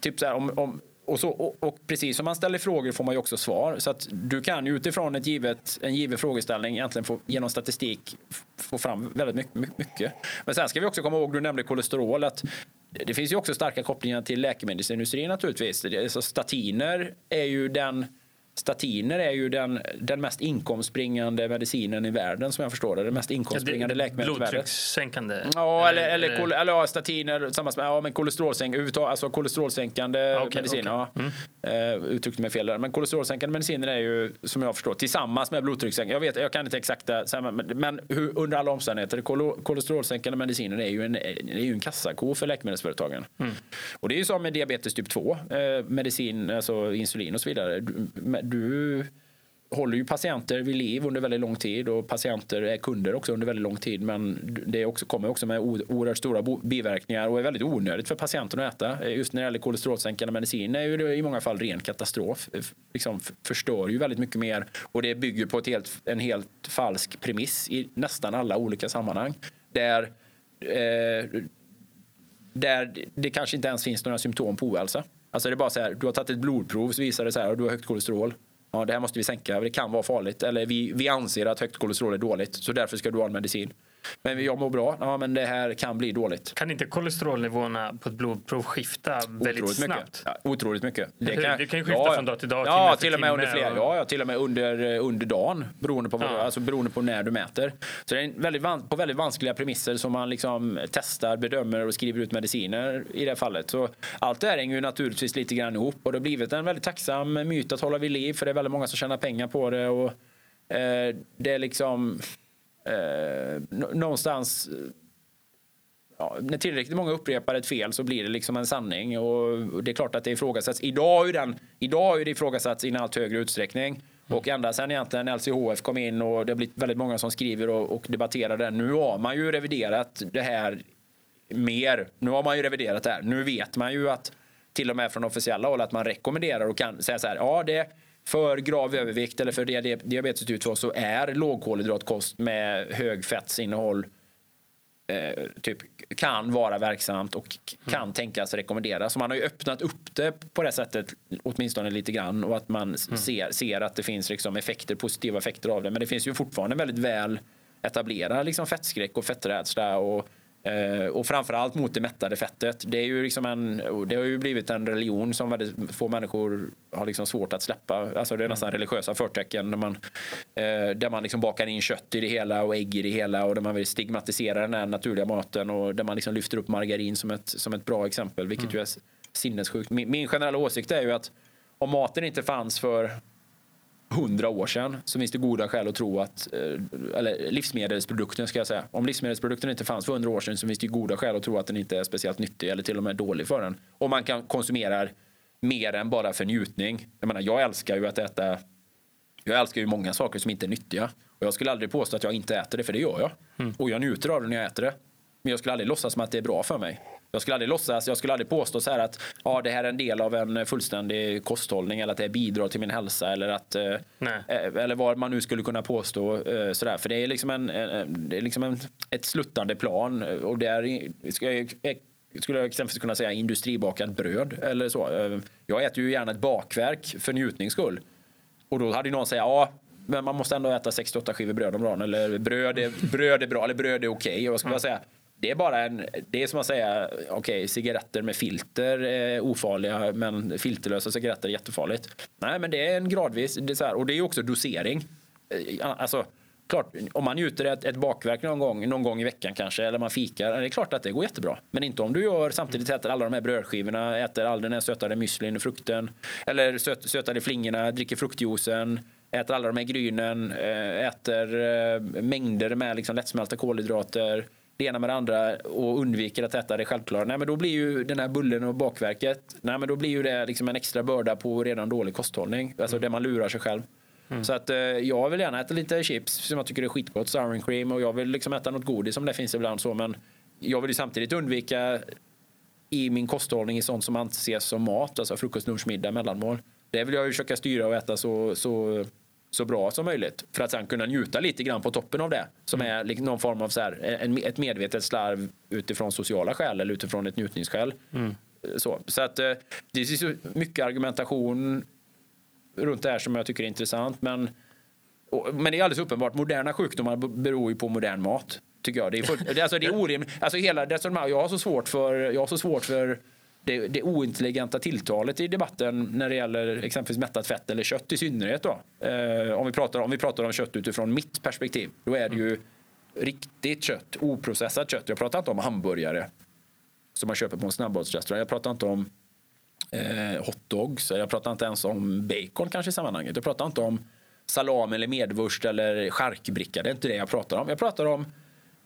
Speaker 2: typ så här, om, om, och, så, och, och, precis som man ställer frågor får man ju också svar. Så att du kan ju utifrån ett givet, en given frågeställning egentligen få, genom statistik få fram väldigt mycket, mycket. Men sen ska vi också komma ihåg, du nämnde kolesterol, att det finns ju också starka kopplingar till läkemedelsindustrin naturligtvis. Så statiner är ju den Statiner är ju den, den mest inkomstbringande medicinen i världen som jag förstår det. Den mest inkomstbringande ja, läkemedlet i världen.
Speaker 1: Blodtryckssänkande?
Speaker 2: Ja, eller, eller, eller, eller ja, statiner tillsammans med ja, men kolesterolsänkande, alltså kolesterolsänkande okay, mediciner. Okay. Ja. Mm. Uh, uttryckte mig fel där. Men kolesterolsänkande mediciner är ju som jag förstår tillsammans med blodtryckssänkande. Jag vet, jag kan inte exakta, men hur, under alla omständigheter, kolesterolsänkande mediciner är ju en, är ju en kassako för läkemedelsföretagen. Mm. Och det är ju som med diabetes typ 2, eh, medicin, alltså insulin och så vidare du håller ju patienter vid liv under väldigt lång tid och patienter är kunder också under väldigt lång tid. Men det också, kommer också med oerhört stora biverkningar och är väldigt onödigt för patienten att äta. Just när det gäller kolesterolsänkande medicin är det i många fall ren katastrof. Liksom förstör ju väldigt mycket mer och det bygger på ett helt, en helt falsk premiss i nästan alla olika sammanhang. Där, eh, där det kanske inte ens finns några symptom på ohälsa. Alltså det är bara så här, du har tagit ett blodprov så visar det så här, och du har högt kolesterol. Ja, det här måste vi sänka, det kan vara farligt. Eller vi, vi anser att högt kolesterol är dåligt, så därför ska du ha en medicin. Men jag mår bra. Ja, men det här kan bli dåligt.
Speaker 1: Kan inte kolesterolnivåerna på ett blodprov skifta väldigt
Speaker 2: otroligt
Speaker 1: snabbt?
Speaker 2: Mycket. Ja, otroligt mycket.
Speaker 1: Det kan, det kan skifta ja, från dag till dag.
Speaker 2: Ja, till och med under flera. Och... Ja, ja, till och med under, under dagen beroende på, vad, ja. alltså, beroende på när du mäter. Så det är väldigt, på väldigt vanskliga premisser som man liksom testar, bedömer och skriver ut mediciner i det fallet. Så allt det här hänger ju naturligtvis lite grann ihop och det har blivit en väldigt tacksam myt att hålla vid liv för det är väldigt många som tjänar pengar på det. Och, eh, det är liksom eh, någonstans ja, när tillräckligt många upprepar ett fel så blir det liksom en sanning. Och det är klart att det ifrågasätts. Idag ju, den, idag ju det ifrågasatts i en allt högre utsträckning. Mm. Och ända sedan egentligen LCHF kom in och det har blivit väldigt många som skriver och, och debatterar det. Nu har man ju reviderat det här mer. Nu har man ju reviderat det här. Nu vet man ju att till och med från officiella håll att man rekommenderar och kan säga så här. Ja, det för grav övervikt eller för diabetes typ 2 så är lågkolhydratkost med hög fettsinnehåll eh, typ, kan vara verksamt och kan mm. tänkas rekommenderas. Så man har ju öppnat upp det på det sättet åtminstone lite grann och att man mm. ser, ser att det finns liksom effekter, positiva effekter av det. Men det finns ju fortfarande väldigt väl etablerad liksom fettskräck och fetträdsla och och framförallt mot det mättade fettet. Det, är ju liksom en, det har ju blivit en religion som väldigt få människor har liksom svårt att släppa. Alltså det är nästan mm. religiösa förtecken där man, eh, där man liksom bakar in kött i det hela och ägg i det hela och där man vill stigmatisera den här naturliga maten och där man liksom lyfter upp margarin som ett, som ett bra exempel, vilket mm. ju är sinnessjukt. Min, min generella åsikt är ju att om maten inte fanns för hundra år sedan så finns det goda skäl att tro att, eh, eller livsmedelsprodukten ska jag säga, om livsmedelsprodukten inte fanns för hundra år sedan så finns det goda skäl att tro att den inte är speciellt nyttig eller till och med dålig för den. Om man kan konsumera mer än bara för njutning. Jag menar, jag älskar ju att äta jag älskar ju många saker som inte är nyttiga. Och jag skulle aldrig påstå att jag inte äter det, för det gör jag. Mm. Och jag njuter av det när jag äter det. Men jag skulle aldrig låtsas som att det är bra för mig. Jag skulle aldrig låtsas, jag skulle aldrig påstå så här att ja, det här är en del av en fullständig kosthållning eller att det bidrar till min hälsa eller att eh, eller vad man nu skulle kunna påstå eh, sådär. För det är liksom en, det är liksom en, ett sluttande plan och där ska jag, skulle jag exempelvis kunna säga industribakat bröd eller så. Jag äter ju gärna ett bakverk för njutnings skull. Och då hade någon sagt ja, men man måste ändå äta 68 skivor bröd om dagen. Eller bröd är, bröd är bra, eller bröd är okej. Okay. Och jag skulle mm. säga, det är bara en, det är som att säga, okej, okay, cigaretter med filter är ofarliga, men filterlösa cigaretter är jättefarligt. Nej, men det är en gradvis, det är så här, och det är också dosering. Eh, alltså, klart, om man njuter ett, ett bakverk någon gång, någon gång i veckan kanske, eller man fikar, det är klart att det går jättebra. Men inte om du gör, samtidigt äter alla de här brödskivorna, äter all den här sötade müslin och frukten, eller söt, sötade flingorna, dricker fruktjuicen, äter alla de här grynen, eh, äter eh, mängder med liksom lättsmälta kolhydrater, det ena med det andra och undviker att äta det självklara, nej men då blir ju den här bullen och bakverket, nej men då blir ju det liksom en extra börda på redan dålig kosthållning. Alltså mm. det man lurar sig själv. Mm. Så att eh, jag vill gärna äta lite chips som jag tycker är skitgott, sour cream och jag vill liksom äta något godis som det finns ibland så men jag vill ju samtidigt undvika i min kosthållning i sånt som anses som mat, alltså frukost, lunch, middag, mellanmål. Det vill jag ju försöka styra och äta så, så så bra som möjligt för att sen kunna njuta lite grann på toppen av det som mm. är liksom någon form av så här, en, ett medvetet slarv utifrån sociala skäl eller utifrån ett njutningsskäl. Mm. Så, så att det finns så mycket argumentation runt det här som jag tycker är intressant. Men, men det är alldeles uppenbart, moderna sjukdomar beror ju på modern mat. Tycker jag. Det är, alltså, det är [laughs] orimligt. Alltså, hela resonemang, jag har så svårt för, jag har så svårt för det, det ointelligenta tilltalet i debatten när det gäller exempelvis mättat fett eller kött i synnerhet. Då. Eh, om, vi pratar, om vi pratar om kött utifrån mitt perspektiv, då är det ju riktigt kött, oprocessat kött. Jag pratar inte om hamburgare som man köper på en snabbmatsrestaurang. Jag pratar inte om eh, hotdogs. Jag pratar inte ens om bacon kanske i sammanhanget. Jag pratar inte om salami eller medvurst eller charkbricka. Det är inte det jag pratar om. Jag pratar om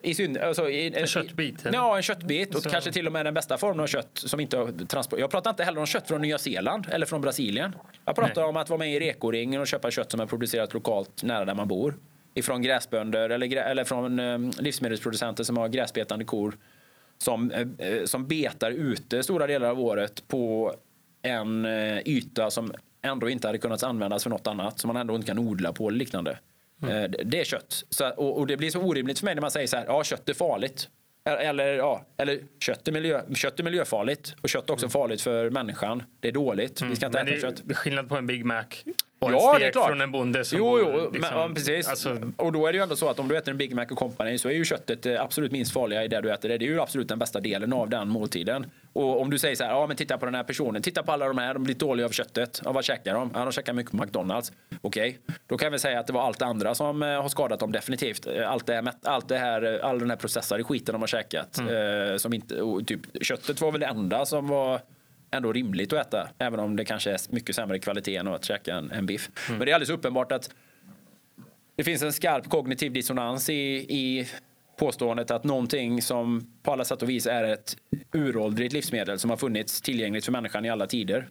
Speaker 2: i syn, alltså, i,
Speaker 1: en köttbit?
Speaker 2: Eller? Ja, en köttbit. Och så. kanske till och med den bästa formen av kött som inte transport. Jag pratar inte heller om kött från Nya Zeeland eller från Brasilien. Jag pratar Nej. om att vara med i rekoringen och köpa kött som är producerat lokalt nära där man bor. Ifrån gräsbönder eller, eller från eh, livsmedelsproducenter som har gräsbetande kor som, eh, som betar ute stora delar av året på en eh, yta som ändå inte hade kunnat användas för något annat, som man ändå inte kan odla på eller liknande. Mm. Det är kött. Så, och, och, det blir så orimligt för mig när man säger så här, ja kött är farligt. Eller, ja, eller kött, är miljö, kött är miljöfarligt och kött är också mm. farligt för människan. Det är dåligt. Mm. Vi ska inte
Speaker 1: mm.
Speaker 2: äta kött.
Speaker 1: Det är skillnad på en Big Mac och ja, en stek från en bonde. Som
Speaker 2: jo, jo liksom, men, ja, precis. Alltså... Och då är det ju ändå så att om du äter en Big Mac och Company så är ju köttet absolut minst farliga i det du äter. Det är ju absolut den bästa delen av den måltiden. Och om du säger så här, ja men titta på den här personen, titta på alla de här, de blir dåliga av köttet. Ja, vad käkar de? Ja, de käkar mycket på McDonalds. Okej, okay. då kan vi säga att det var allt det andra som eh, har skadat dem definitivt. Allt det här, allt det här all den här processade skiten de har käkat. Mm. Eh, som inte, typ, köttet var väl det enda som var ändå rimligt att äta. Även om det kanske är mycket sämre kvalitet än att käka en, en biff. Mm. Men det är alldeles uppenbart att det finns en skarp kognitiv dissonans i, i påståendet att någonting som på alla sätt och vis är ett uråldrigt livsmedel som har funnits tillgängligt för människan i alla tider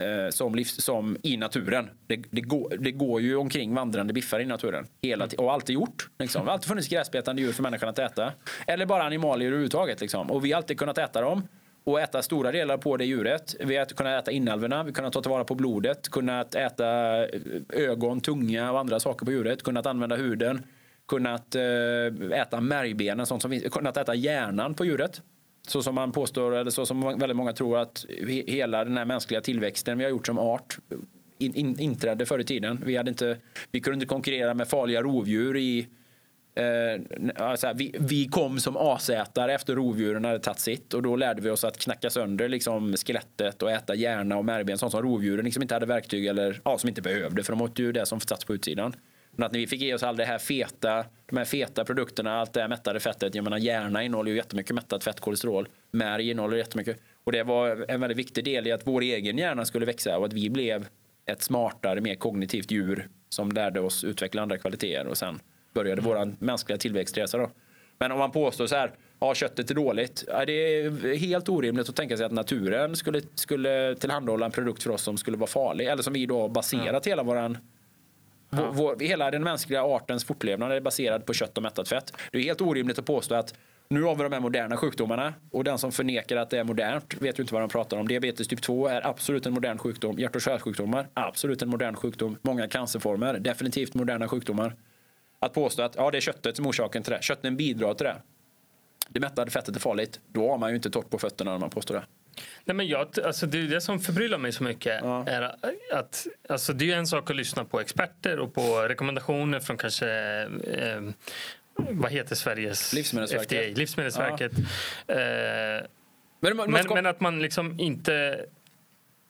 Speaker 2: eh, som, livs, som i naturen. Det, det, går, det går ju omkring vandrande biffar i naturen hela och alltid gjort. Liksom. Det har alltid funnits gräsbetande djur för människan att äta. Eller bara animalier överhuvudtaget. Liksom. Och vi har alltid kunnat äta dem och äta stora delar på det djuret. Vi har kunnat äta inälvorna, vi har kunnat ta tillvara på blodet, kunnat äta eh, ögon, tunga och andra saker på djuret, kunnat använda huden kunnat eh, äta märgbenen, sånt som finns, kunnat äta hjärnan på djuret. Så som man påstår, eller så som väldigt många tror att hela den här mänskliga tillväxten vi har gjort som art in, in, inträdde förr i tiden. Vi, hade inte, vi kunde inte konkurrera med farliga rovdjur i Eh, alltså, vi, vi, kom som asätare efter rovdjuren hade tagit sitt och då lärde vi oss att knacka sönder liksom, skelettet och äta hjärna och märgben, sånt som rovdjuren liksom inte hade verktyg eller ja, som inte behövde för de åt ju det som satt på utsidan. Men att vi fick ge oss all det här feta, de här feta produkterna, allt det här mättade fettet. Jag menar hjärna innehåller ju jättemycket mättat fett, kolesterol. Märg innehåller jättemycket. Och det var en väldigt viktig del i att vår egen hjärna skulle växa och att vi blev ett smartare, mer kognitivt djur som lärde oss utveckla andra kvaliteter och sen började vår mänskliga tillväxtresa. Då. Men om man påstår så här, ja köttet är dåligt. Ja, det är helt orimligt att tänka sig att naturen skulle, skulle tillhandahålla en produkt för oss som skulle vara farlig. Eller som vi då baserat mm. hela våran vår, vår, hela den mänskliga artens fortlevnad är baserad på kött och mättat fett. Det är helt orimligt att påstå att nu har vi de här moderna sjukdomarna och den som förnekar att det är modernt vet ju inte vad de pratar om. Diabetes typ 2 är absolut en modern sjukdom. Hjärt och kärlsjukdomar, absolut en modern sjukdom. Många cancerformer, definitivt moderna sjukdomar. Att påstå att ja, det är köttet som är orsaken till det. Köttet bidrar till det. Det mättade fettet är farligt. Då har man ju inte torrt på fötterna när man påstår det.
Speaker 1: Nej, men jag, alltså det, det som förbryllar mig så mycket ja. är att alltså det är en sak att lyssna på experter och på rekommendationer från kanske eh, vad heter Sveriges
Speaker 2: Livsmedelsverket.
Speaker 1: FDA, Livsmedelsverket. Ja. Eh, men, men, men, men, att man liksom inte,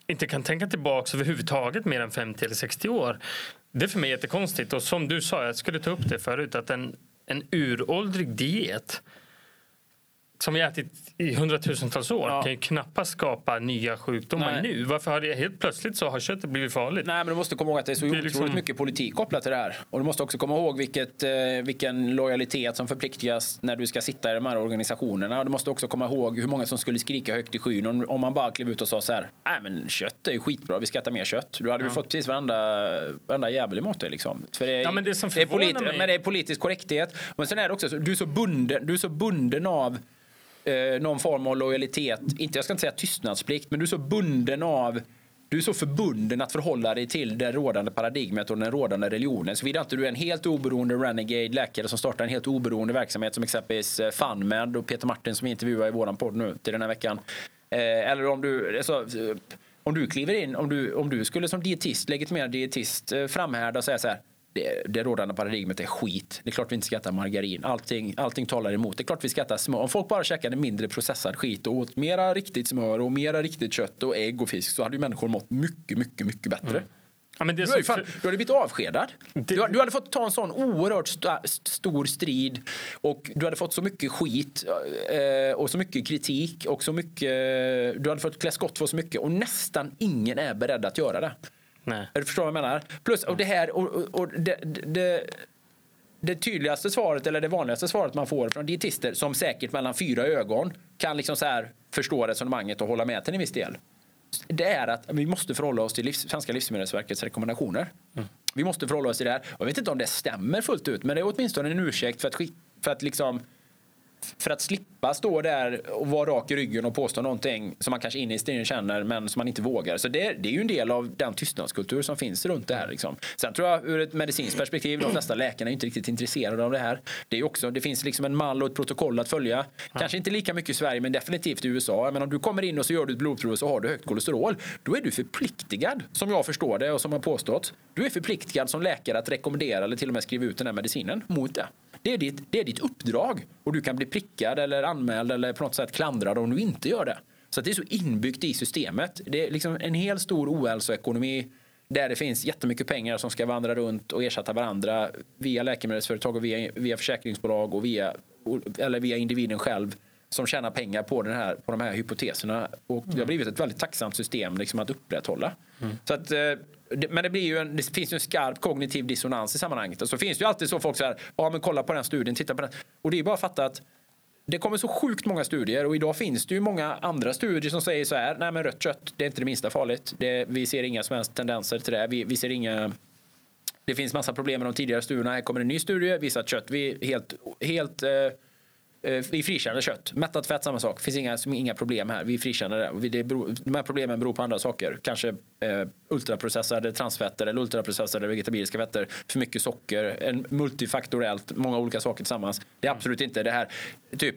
Speaker 1: inte kan tänka tillbaka överhuvudtaget mer än 50 eller 60 år. Det är för mig jättekonstigt. Och som du sa, jag skulle ta upp det förut, att en, en uråldrig diet som vi ätit i hundratusentals år ja. kan ju knappast skapa nya sjukdomar Nej. nu. Varför har det helt plötsligt så har köttet blivit farligt?
Speaker 2: Nej, men du måste komma ihåg att det är så det är liksom... otroligt mycket politik kopplat till det här. Och du måste också komma ihåg vilket, eh, vilken lojalitet som förpliktigas när du ska sitta i de här organisationerna. Du måste också komma ihåg hur många som skulle skrika högt i skyn om, om man bara klev ut och sa så här. Nej, men kött är ju skitbra. Vi ska äta mer kött. Då hade ja. vi fått precis varenda, varenda jävel emot dig liksom.
Speaker 1: För det, ja, men det som det är
Speaker 2: polit-
Speaker 1: mig...
Speaker 2: Men det är politisk korrekthet. Men sen är det också så, du är så bunden, du är så bunden av eh, någon form av lojalitet. Inte, jag ska inte säga tystnadsplikt, men du är så bunden av du är så förbunden att förhålla dig till det rådande paradigmet och den rådande religionen. Såvida inte du är en helt oberoende renegade läkare som startar en helt oberoende verksamhet som exempelvis eh, FunMed och Peter Martin som vi intervjuar i våran podd nu till den här veckan. Eh, eller om du, alltså, eh, om du kliver in, om du, om du skulle som dietist, legitimerad dietist eh, framhärda och säga så här det, det rådande paradigmet är skit. Det är klart vi inte ska äta margarin. Allting, allting talar emot. Det är klart vi ska äta smör. Om folk bara käkade mindre processad skit och åt mera riktigt smör och mera riktigt kött och ägg och fisk så hade ju människor mått mycket, mycket, mycket bättre. Mm. Ja, men det du, fan, du hade blivit avskedad. Det... Du, du, hade fått ta en sån oerhört st stor strid och du hade fått så mycket skit eh, och så mycket kritik och så mycket. Du hade fått klä skott för så mycket och nästan ingen är beredd att göra det. Nej. Du förstår vad jag menar? Plus, och det här, och, och, och det, det, det, tydligaste svaret, eller det vanligaste svaret man får från dietister som säkert mellan fyra ögon kan liksom så här förstå resonemanget och hålla med till en viss del. Det är att vi måste förhålla oss till livs, Svenska Livsmedelsverkets rekommendationer. Mm. Vi måste förhålla oss till det här. Jag vet inte om det stämmer fullt ut, men det är åtminstone en ursäkt för att, för att liksom för att slippa stå där och vara rak i ryggen och påstå någonting som man kanske innerst inne känner men som man inte vågar. Så det, det, är ju en del av den tystnadskultur som finns runt det här. Liksom. Sen tror jag ur ett medicinskt perspektiv, de flesta läkarna är inte riktigt intresserade av det här. Det, är också, det finns liksom en mall och ett protokoll att följa. Kanske inte lika mycket i Sverige men definitivt i USA. Men om du kommer in och så gör du ett blodprov och så har du högt kolesterol. Då är du förpliktigad, som jag förstår det och som har påstått. Du är förpliktigad som läkare att rekommendera eller till och med skriva ut den här medicinen mot det. Det är, ditt, det är ditt uppdrag och du kan bli prickad eller anmäld eller på något sätt klandrad om du inte gör det. Så det är så inbyggt i systemet. Det är liksom en hel stor ohälsoekonomi där det finns jättemycket pengar som ska vandra runt och ersätta varandra via läkemedelsföretag och via, via försäkringsbolag och via, eller via individen själv som tjänar pengar på, den här, på de här hypoteserna. Och det har blivit ett väldigt tacksamt system liksom, att upprätthålla. Mm. Så att, eh, men det, blir ju en, det finns ju en skarp kognitiv dissonans i sammanhanget. Och så finns det ju alltid så folk så här, ja men kolla på den studien, titta på den. Och det är bara att fatta att det kommer så sjukt många studier och idag finns det ju många andra studier som säger så här. Nej men rött kött, det är inte det minsta farligt. Det, vi ser inga som helst tendenser till det. Vi, vi ser inga det finns massa problem med de tidigare studierna. Här kommer en ny studie, visar att kött, vi är helt, helt Eh, vi frikänner kött. Mättat fett, samma sak. Finns inga, inga problem här. Vi frikänner det. det beror, de här problemen beror på andra saker. Kanske eh, ultraprocessade transfetter eller ultraprocessade vegetabiliska fetter. För mycket socker. En multifaktorellt, många olika saker tillsammans. Det är absolut inte det här. Typ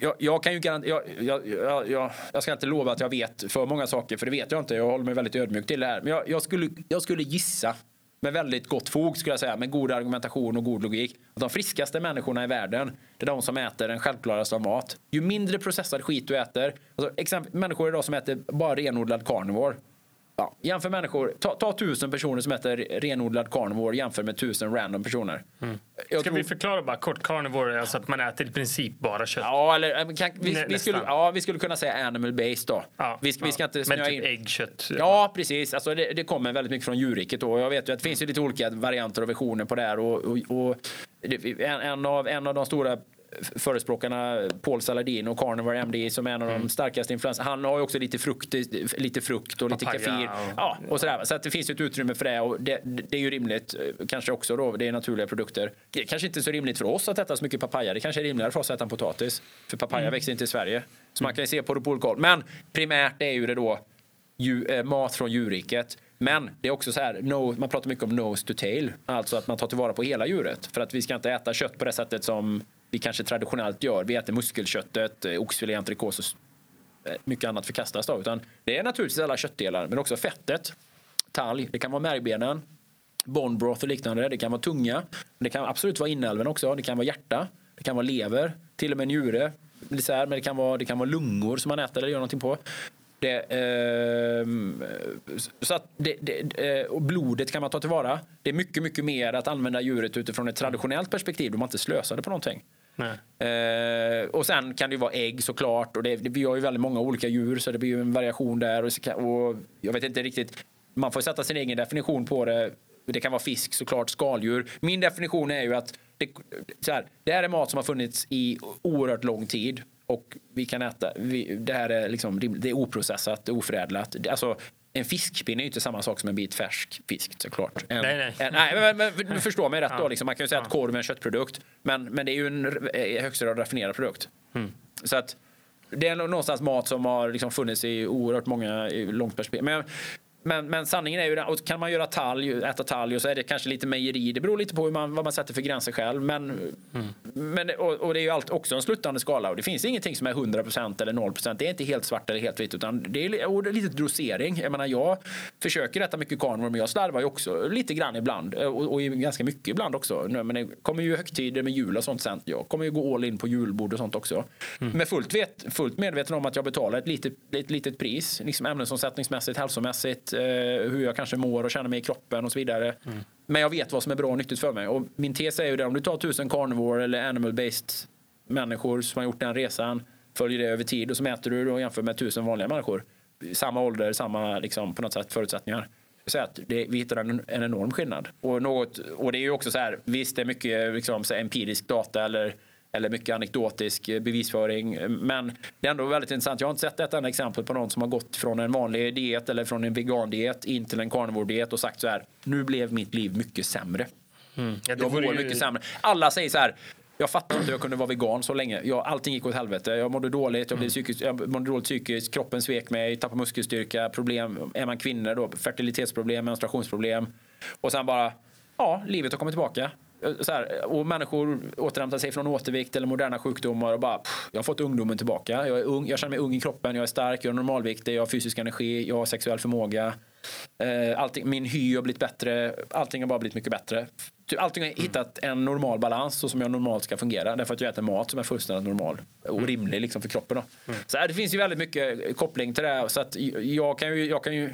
Speaker 2: jag, jag, kan ju jag, jag, jag, jag, ska inte lova att jag vet för många saker, för det vet jag inte. Jag håller mig väldigt ödmjuk till det här. Men jag, skulle, jag skulle gissa med väldigt gott fog skulle jag säga, med god argumentation och god logik. Att de friskaste människorna i världen, det är de som äter den självklaraste av mat. Ju mindre processad skit du äter, alltså exempel, människor idag som äter bara renodlad carnivore, Ja, jämför människor, ta, ta tusen personer som äter renodlad carnivore jämför med tusen random personer.
Speaker 1: Mm. Ska tror... vi förklara bara kort carnivore, alltså att man äter i princip bara kött?
Speaker 2: Ja, eller eh, kan, vi, vi, skulle, ja, vi skulle kunna säga animal based då. Ja, vi, ja. vi ska inte
Speaker 1: Men typ in. äggkött?
Speaker 2: Ja, precis. Alltså det, det, kommer väldigt mycket från djurriket då. Jag vet ju att det finns ju lite olika varianter och versioner på det här och, och, och en, en, av, en av de stora förespråkarna Paul Saladin och Carnivore MD som är en av mm. de starkaste influenserna. Han har ju också lite frukt, lite frukt och lite kefir. Ja, och sådär. Så att det finns ett utrymme för det och det, det, är ju rimligt. Kanske också då, det är naturliga produkter. Det är kanske inte så rimligt för oss att äta så mycket papaya. Det kanske är rimligare för oss att äta potatis. För papaya mm. växer inte i Sverige. Så man kan ju se på det på olika håll. Men primärt är ju det då ju, eh, mat från djurriket. Men det är också så här, no, man pratar mycket om nose to tail, alltså att man tar tillvara på hela djuret. För att vi ska inte äta kött på det sättet som vi kanske traditionellt gör. Vi äter muskelköttet, eh, oxfilé, entrecôte och eh, mycket annat förkastas då. Utan det är naturligtvis alla köttdelar, men också fettet, talg, det kan vara märgbenen, bone broth och liknande. Det kan vara tunga, det kan absolut vara inälven också. Det kan vara hjärta, det kan vara lever, till och med njure. Isär, Men det kan vara, det kan vara lungor som man äter eller gör någonting på. Det, eh, så att det, det, eh, och blodet kan man ta tillvara. Det är mycket, mycket mer att använda djuret utifrån ett traditionellt perspektiv då man inte slösar det på någonting. Eh, och sen kan det ju vara ägg såklart. Och det, det, vi har ju väldigt många olika djur så det blir ju en variation där. Och, och jag vet inte riktigt. Man får sätta sin egen definition på det. Det kan vara fisk såklart, skaldjur. Min definition är ju att det, så här, det här är mat som har funnits i oerhört lång tid och vi kan äta. Vi, det här är, liksom, det är oprocessat, det är oförädlat. Alltså, en fiskpinne är inte samma sak som en bit färsk fisk såklart. En,
Speaker 1: nej, nej.
Speaker 2: En, nej men, men, förstår mig rätt ja. då. Liksom. Man kan ju säga ja. att korv är en köttprodukt. Men, men det är ju en högst raffinerad produkt. Mm. Så att det är någonstans mat som har liksom funnits i oerhört många i långt perspektiv. Men men, men sanningen är ju och kan man göra talg, äta talg och så är det kanske lite mejeri. Det beror lite på hur man, vad man sätter för gränser själv. Men, mm. men, och, och, det är ju allt, också en sluttande skala och det finns ingenting som är 100% eller 0%. Det är inte helt svart eller helt vitt utan det är, och det är lite dosering. Jag menar jag försöker äta mycket carnivore men jag slarvar ju också lite grann ibland och, och ganska mycket ibland också. Men det kommer ju högtider med jul och sånt sen. Jag kommer ju gå all in på julbord och sånt också. Mm. Men fullt, vet, fullt medveten om att jag betalar ett litet, ett litet pris, liksom ämnesomsättningsmässigt, hälsomässigt Eh, hur jag kanske mår och känner mig i kroppen och så vidare. Mm. Men jag vet vad som är bra och nyttigt för mig. Och min tes är ju det, om du tar tusen carnivore eller animal-based människor som har gjort den resan, följer det över tid och så mäter du och jämför med tusen vanliga människor. Samma ålder, samma liksom, på något sätt förutsättningar. Så att det, vi hittar en, en enorm skillnad. Och, något, och det är ju också så här, visst det är mycket liksom, så empirisk data eller eller mycket anekdotisk bevisföring. Men det är ändå väldigt intressant. Jag har inte sett ett enda exempel på någon som har gått från en vanlig diet eller från en vegan-diet in till en carnivore-diet och sagt så här. Nu blev mitt liv mycket sämre. Mm. Ja, jag mår ju... mycket sämre. Alla säger så här. Jag fattar inte hur jag kunde vara vegan så länge. Jag, allting gick åt helvete. Jag mådde dåligt, jag, blev mm. psykisk, jag mådde dåligt psykiskt, kroppen svek mig, tappade muskelstyrka, problem. Är man kvinnor då, fertilitetsproblem, menstruationsproblem. Och sen bara, ja, livet har kommit tillbaka. Så här, och människor återhämtar sig från återvikt eller moderna sjukdomar och bara pff, jag har fått ungdomen tillbaka. Jag, är ung, jag känner mig ung i kroppen, jag är stark, jag är normalviktig, jag har fysisk energi, jag har sexuell förmåga. Eh, allting, min hy har blivit bättre, allting har bara blivit mycket bättre. Allting har hittat en normal balans så som jag normalt ska fungera. Därför att jag äter mat som är fullständigt normal och mm. rimlig liksom för kroppen. Då. Mm. Så här, det finns ju väldigt mycket koppling till det. Så att jag kan ju, jag kan ju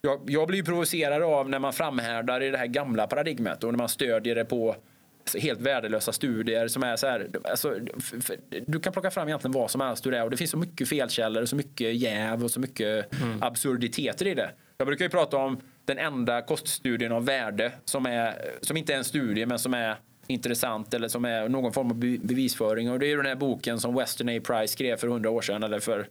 Speaker 2: jag, jag blir provocerad av när man framhärdar i det här gamla paradigmet och när man stödjer det på helt värdelösa studier som är så här, alltså, du kan plocka fram egentligen vad som helst ur det och det finns så mycket felkällor och så mycket jäv och så mycket mm. absurditeter i det. Jag brukar ju prata om den enda koststudien av värde som, är, som inte är en studie men som är intressant eller som är någon form av bevisföring och det är den här boken som Western A. Price skrev för hundra år sedan eller för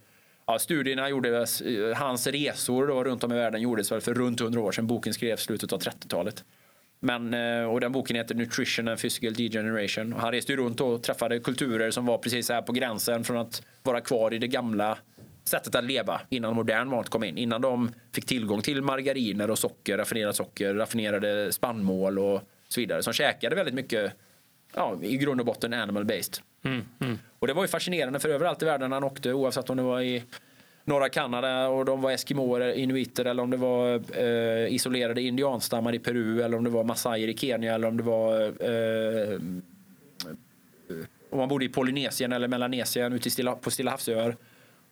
Speaker 2: Ja, studierna gjordes, eh, hans resor då, runt om i världen gjordes väl för runt 100 år sedan. Boken skrevs slutet av 30-talet. Men, eh, och den boken heter Nutrition and Physical Degeneration. Och han reste ju runt och träffade kulturer som var precis här på gränsen från att vara kvar i det gamla sättet att leva innan modern mat kom in. Innan de fick tillgång till margariner och socker, raffinerat socker, raffinerade spannmål och så vidare. Som käkade väldigt mycket, ja, i grund och botten animal based. Mm, mm. Och det var ju fascinerande för överallt i världen han åkte oavsett om det var i norra Kanada och de var eskimoer, inuiter eller om det var eh, isolerade indianstammar i Peru eller om det var massajer i Kenya eller om det var eh, om man bodde i Polynesien eller Melanesien ute stilla, på Stilla havsöar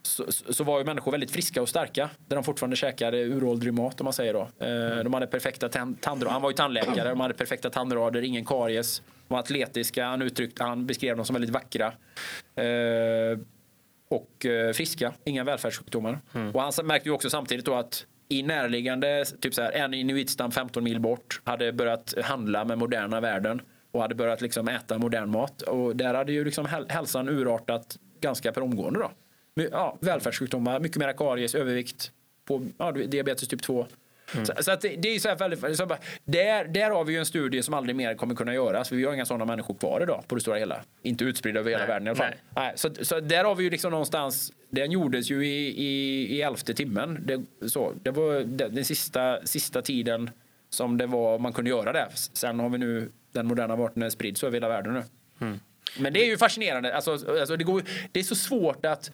Speaker 2: så, så, var ju människor väldigt friska och starka där de fortfarande käkade uråldrig mat om man säger då. Eh, de hade perfekta tandrader, han var ju tandläkare, de hade perfekta tandrader, ingen karies. De var atletiska, han, uttryckte, han beskrev dem som väldigt vackra. Eh, och eh, friska, inga välfärdssjukdomar. Mm. Och han märkte ju också samtidigt då att i närliggande, typ så här, en inuitstam 15 mil bort hade börjat handla med moderna världen och hade börjat liksom äta modern mat. Och där hade ju liksom hälsan urartat ganska per omgående. Då. Ja, välfärdssjukdomar, mycket mer karies, övervikt, på, ja, diabetes typ 2. Mm. Så, så, att det, det, är så här väldigt, så bara, där, där har vi ju en studie som aldrig mer kommer kunna göras. För vi har inga sådana människor kvar idag på det stora hela. Inte utspridda över hela Nej. världen i alla fall. Nej. så, så där har vi ju liksom någonstans, den gjordes ju i, i, i elfte timmen. Det, så, det var den, den sista, sista tiden som det var man kunde göra det. Sen har vi nu den moderna vapnen spridd så över hela världen nu. Mm. Men det är ju fascinerande. Alltså, alltså det, går, det är så svårt att,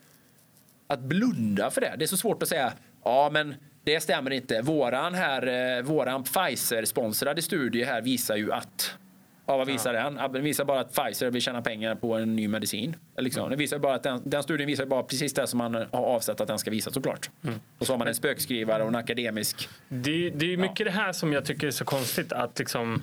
Speaker 2: att blunda för det. Det är så svårt att säga ja men det stämmer inte. Våran, här, eh, våran Pfizer-sponsrade studie här visar ju att Ja, vad visar den? Den visar bara att Pfizer vill tjäna pengar på en ny medicin. Liksom. Den, visar bara att den, den studien visar bara precis det som man har avsett att den ska visa såklart. Mm. Och så har man en spökskrivare och en akademisk...
Speaker 1: Det, det är mycket ja. det här som jag tycker är så konstigt att liksom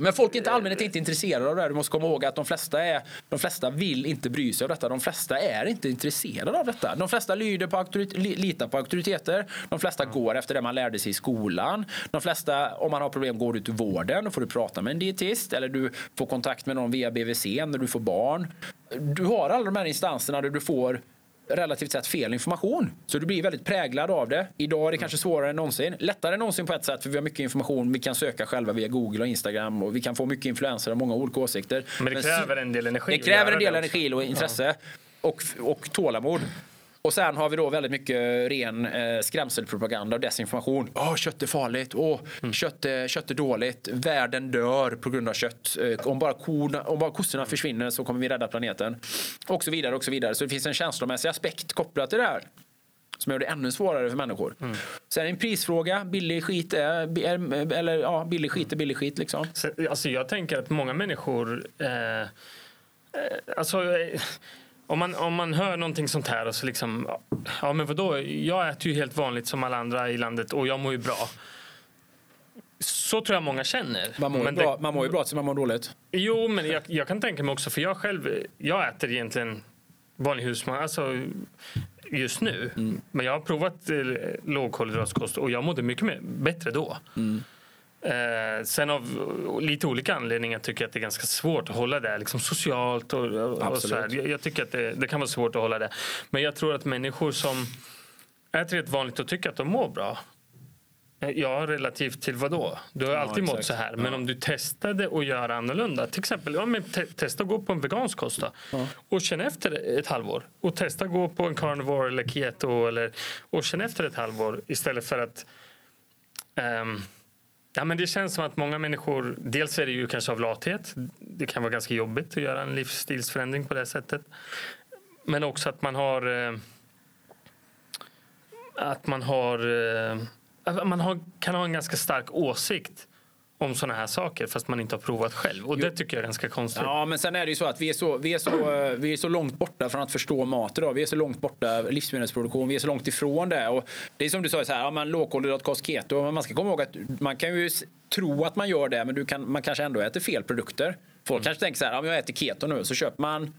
Speaker 2: men folk är inte allmänhet inte intresserade av det här. Du måste komma ihåg att de flesta, är, de flesta vill inte bry sig av detta. De flesta är inte intresserade av detta. De flesta lyder på litar på auktoriteter. De flesta mm. går efter det man lärde sig i skolan. De flesta, om man har problem, går du till vården. Då får du prata med en dietist eller du får kontakt med någon via BVC när du får barn. Du har alla de här instanserna där du får relativt sett fel information. Så du blir väldigt präglad av det. Idag är det kanske svårare än någonsin. Lättare än någonsin på ett sätt för vi har mycket information. Vi kan söka själva via Google och Instagram och vi kan få mycket influenser av många olika åsikter.
Speaker 1: Men det kräver en del energi.
Speaker 2: Det kräver en del energi och intresse ja. och, och tålamod. Och sen har vi då väldigt mycket ren eh, skrämselpropaganda och desinformation. Åh, kött är farligt. Åh, mm. kött, är, kött är dåligt. Världen dör på grund av kött. Eh, om, bara korna, om bara kossorna försvinner så kommer vi rädda planeten. Och så vidare och så vidare. Så det finns en känslomässig aspekt kopplat till det här som gör det ännu svårare för människor. Mm. Sen är det en prisfråga. Billig skit är, eller, ja, billig skit är billig skit. Liksom.
Speaker 1: Så, alltså jag tänker att många människor... Eh, eh, alltså, eh, om, man, om man hör någonting sånt här och så liksom... Ja, men vadå? Jag äter ju helt vanligt som alla andra i landet och jag mår ju bra. Så tror jag många känner.
Speaker 2: Man mår, men bra, det, man mår ju bra tills man mår dåligt.
Speaker 1: Jo, men jag, jag, kan tänka mig också, för jag själv jag äter egentligen vanlig husman. Alltså, just nu. Mm. Men jag har provat eh, lågkolhydratkost och jag mådde mycket mer, bättre då. Mm. Eh, sen av lite olika anledningar tycker jag att det är ganska svårt att hålla det liksom socialt. Och, och så här. Jag, jag, tycker att det, det, kan vara svårt att hålla det. Men jag tror att människor som äter rätt vanligt och tycker att de mår bra Eh, ja, relativt till vad då? Du har ja, alltid exakt. mått så här. Men ja. om du testade att göra annorlunda. Till exempel, ja, men te testa att gå på en vegansk kost ja. och känn efter ett halvår. Och testa att gå på en carnivore eller keto eller, och känn efter ett halvår istället för att um, Ja, men det känns som att många människor, dels är det ju kanske av lathet. Det kan vara ganska jobbigt att göra en livsstilsförändring på det sättet. Men också att man har eh, att man har eh, man har, kan ha en ganska stark åsikt om sådana här saker fast man inte har provat själv. Och jo. det tycker jag är ganska konstigt.
Speaker 2: Ja, men sen är det ju så att vi är så, vi är så, vi är så långt borta från att förstå mat idag. Vi är så långt borta livsmedelsproduktion. Vi är så långt ifrån det. Och det är som du sa, så här, ja, man lågkolhydratkost, keto. Men man ska komma ihåg att man kan ju tro att man gör det, men du kan, man kanske ändå äter fel produkter. Folk mm. kanske tänker så här, om jag äter keto nu så köper man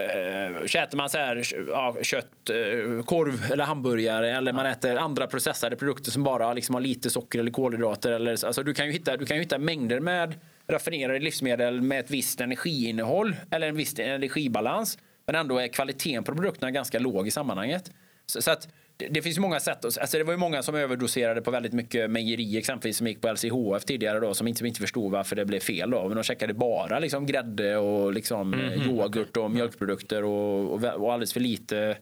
Speaker 2: Uh, äter man så här, ja, kött, uh, korv eller hamburgare eller man äter andra processade produkter som bara liksom har lite socker eller kolhydrater. Eller, alltså, du, kan ju hitta, du kan ju hitta mängder med raffinerade livsmedel med ett visst energiinnehåll eller en viss energibalans. Men ändå är kvaliteten på produkterna ganska låg i sammanhanget. Så, så att, det, det finns många sätt. Alltså det var ju många som överdoserade på väldigt mycket mejeri exempelvis som gick på LCHF tidigare då som inte, som inte förstod varför det blev fel då. Men de checkade bara liksom grädde och liksom mm -hmm. yoghurt och mjölkprodukter och, och, och alldeles för lite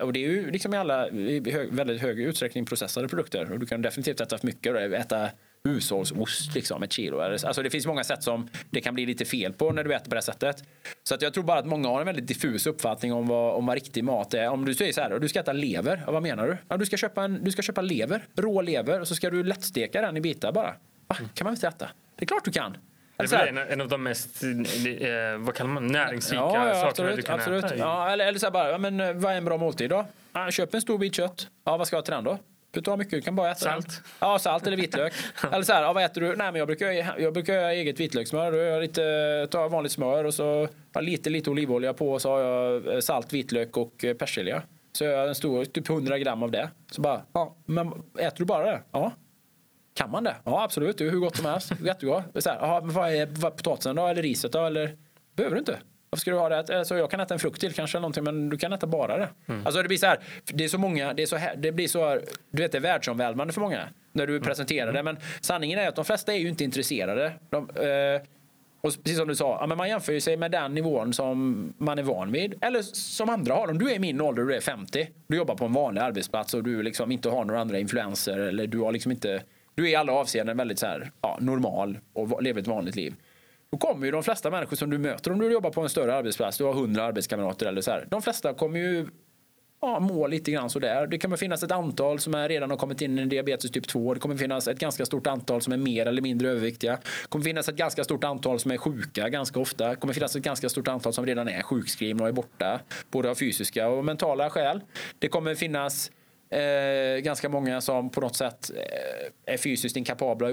Speaker 2: och det är ju liksom i alla i hög, väldigt hög utsträckning processade produkter och du kan definitivt äta för mycket. Då. Äta hushållsost, liksom, ett kilo. Alltså det finns många sätt som det kan bli lite fel på när du äter på det sättet. Så att jag tror bara att många har en väldigt diffus uppfattning om vad, om vad riktig mat är. Om du säger så här, du ska äta lever, ja, vad menar du? Ja, du, ska köpa en, du ska köpa lever, rå lever och så ska du lättsteka den i bitar bara. Va? kan man inte äta? Det är klart du kan.
Speaker 1: Det är väl en, en, av de mest eh, vad kallar man, näringsrika ja, ja, sakerna absolut, du kan absolut. äta.
Speaker 2: Ja, eller, eller så här bara, men, eh, vad är en bra måltid då? Ja, köp en stor bit kött. Ja, vad ska jag ha till den då? Du tar mycket, du kan bara äta
Speaker 1: Salt?
Speaker 2: Den. Ja, salt eller vitlök. [laughs] eller så här, ja, vad äter du? Nej, men jag brukar, jag brukar göra eget vitlökssmör. Jag lite, tar vanligt smör och så lite, lite olivolja på och så har jag eh, salt, vitlök och eh, persilja. Så jag har en stor, typ 100 gram av det. Så bara, ja, men äter du bara det? Ja. Kan man det? Ja, absolut. Det är hur gott som helst. Jättegott. Så här, aha, men vad är potatisen då? Eller riset då? Eller? Behöver du inte. Varför ska du ha det? Alltså, jag kan äta en frukt till kanske, eller någonting, men du kan äta bara det. Mm. Alltså det blir så här, det är så många, det, är så här, det blir så, du vet det är världsomvälvande för många när du mm. presenterar det. Mm. Men sanningen är att de flesta är ju inte intresserade. De, eh, och precis som du sa, men man jämför sig med den nivån som man är van vid. Eller som andra har. Om du är i min ålder och du är 50, du jobbar på en vanlig arbetsplats och du liksom inte har några andra influenser eller du har liksom inte du är i alla avseenden väldigt så här, ja, normal och lever ett vanligt liv. Då kommer ju de flesta människor som du möter om du jobbar på en större arbetsplats, du har hundra arbetskamrater eller så här. De flesta kommer ju ja, må lite grann sådär. Det kommer finnas ett antal som är redan har kommit in i diabetes typ 2. Det kommer finnas ett ganska stort antal som är mer eller mindre överviktiga. Det kommer finnas ett ganska stort antal som är sjuka ganska ofta. Det kommer finnas ett ganska stort antal som redan är sjukskrivna och är borta. Både av fysiska och mentala skäl. Det kommer finnas Eh, ganska många som på något sätt eh, är fysiskt inkapabla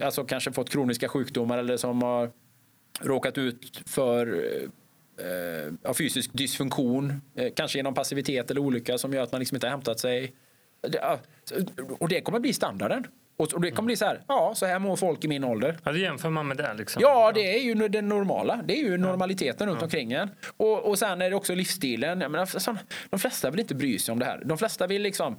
Speaker 2: alltså kanske fått kroniska sjukdomar eller som har råkat ut för eh, fysisk dysfunktion, eh, kanske genom passivitet eller olycka som gör att man liksom inte har hämtat sig. Det, och det kommer bli standarden. Och det kommer bli så här, ja, så här mår folk i min ålder.
Speaker 1: Ja, det jämför man med det liksom.
Speaker 2: Ja, det är ju det normala. Det är ju normaliteten ja. runt omkring en. Och, och sen är det också livsstilen. Jag menar, de flesta vill inte bry sig om det här. De flesta vill liksom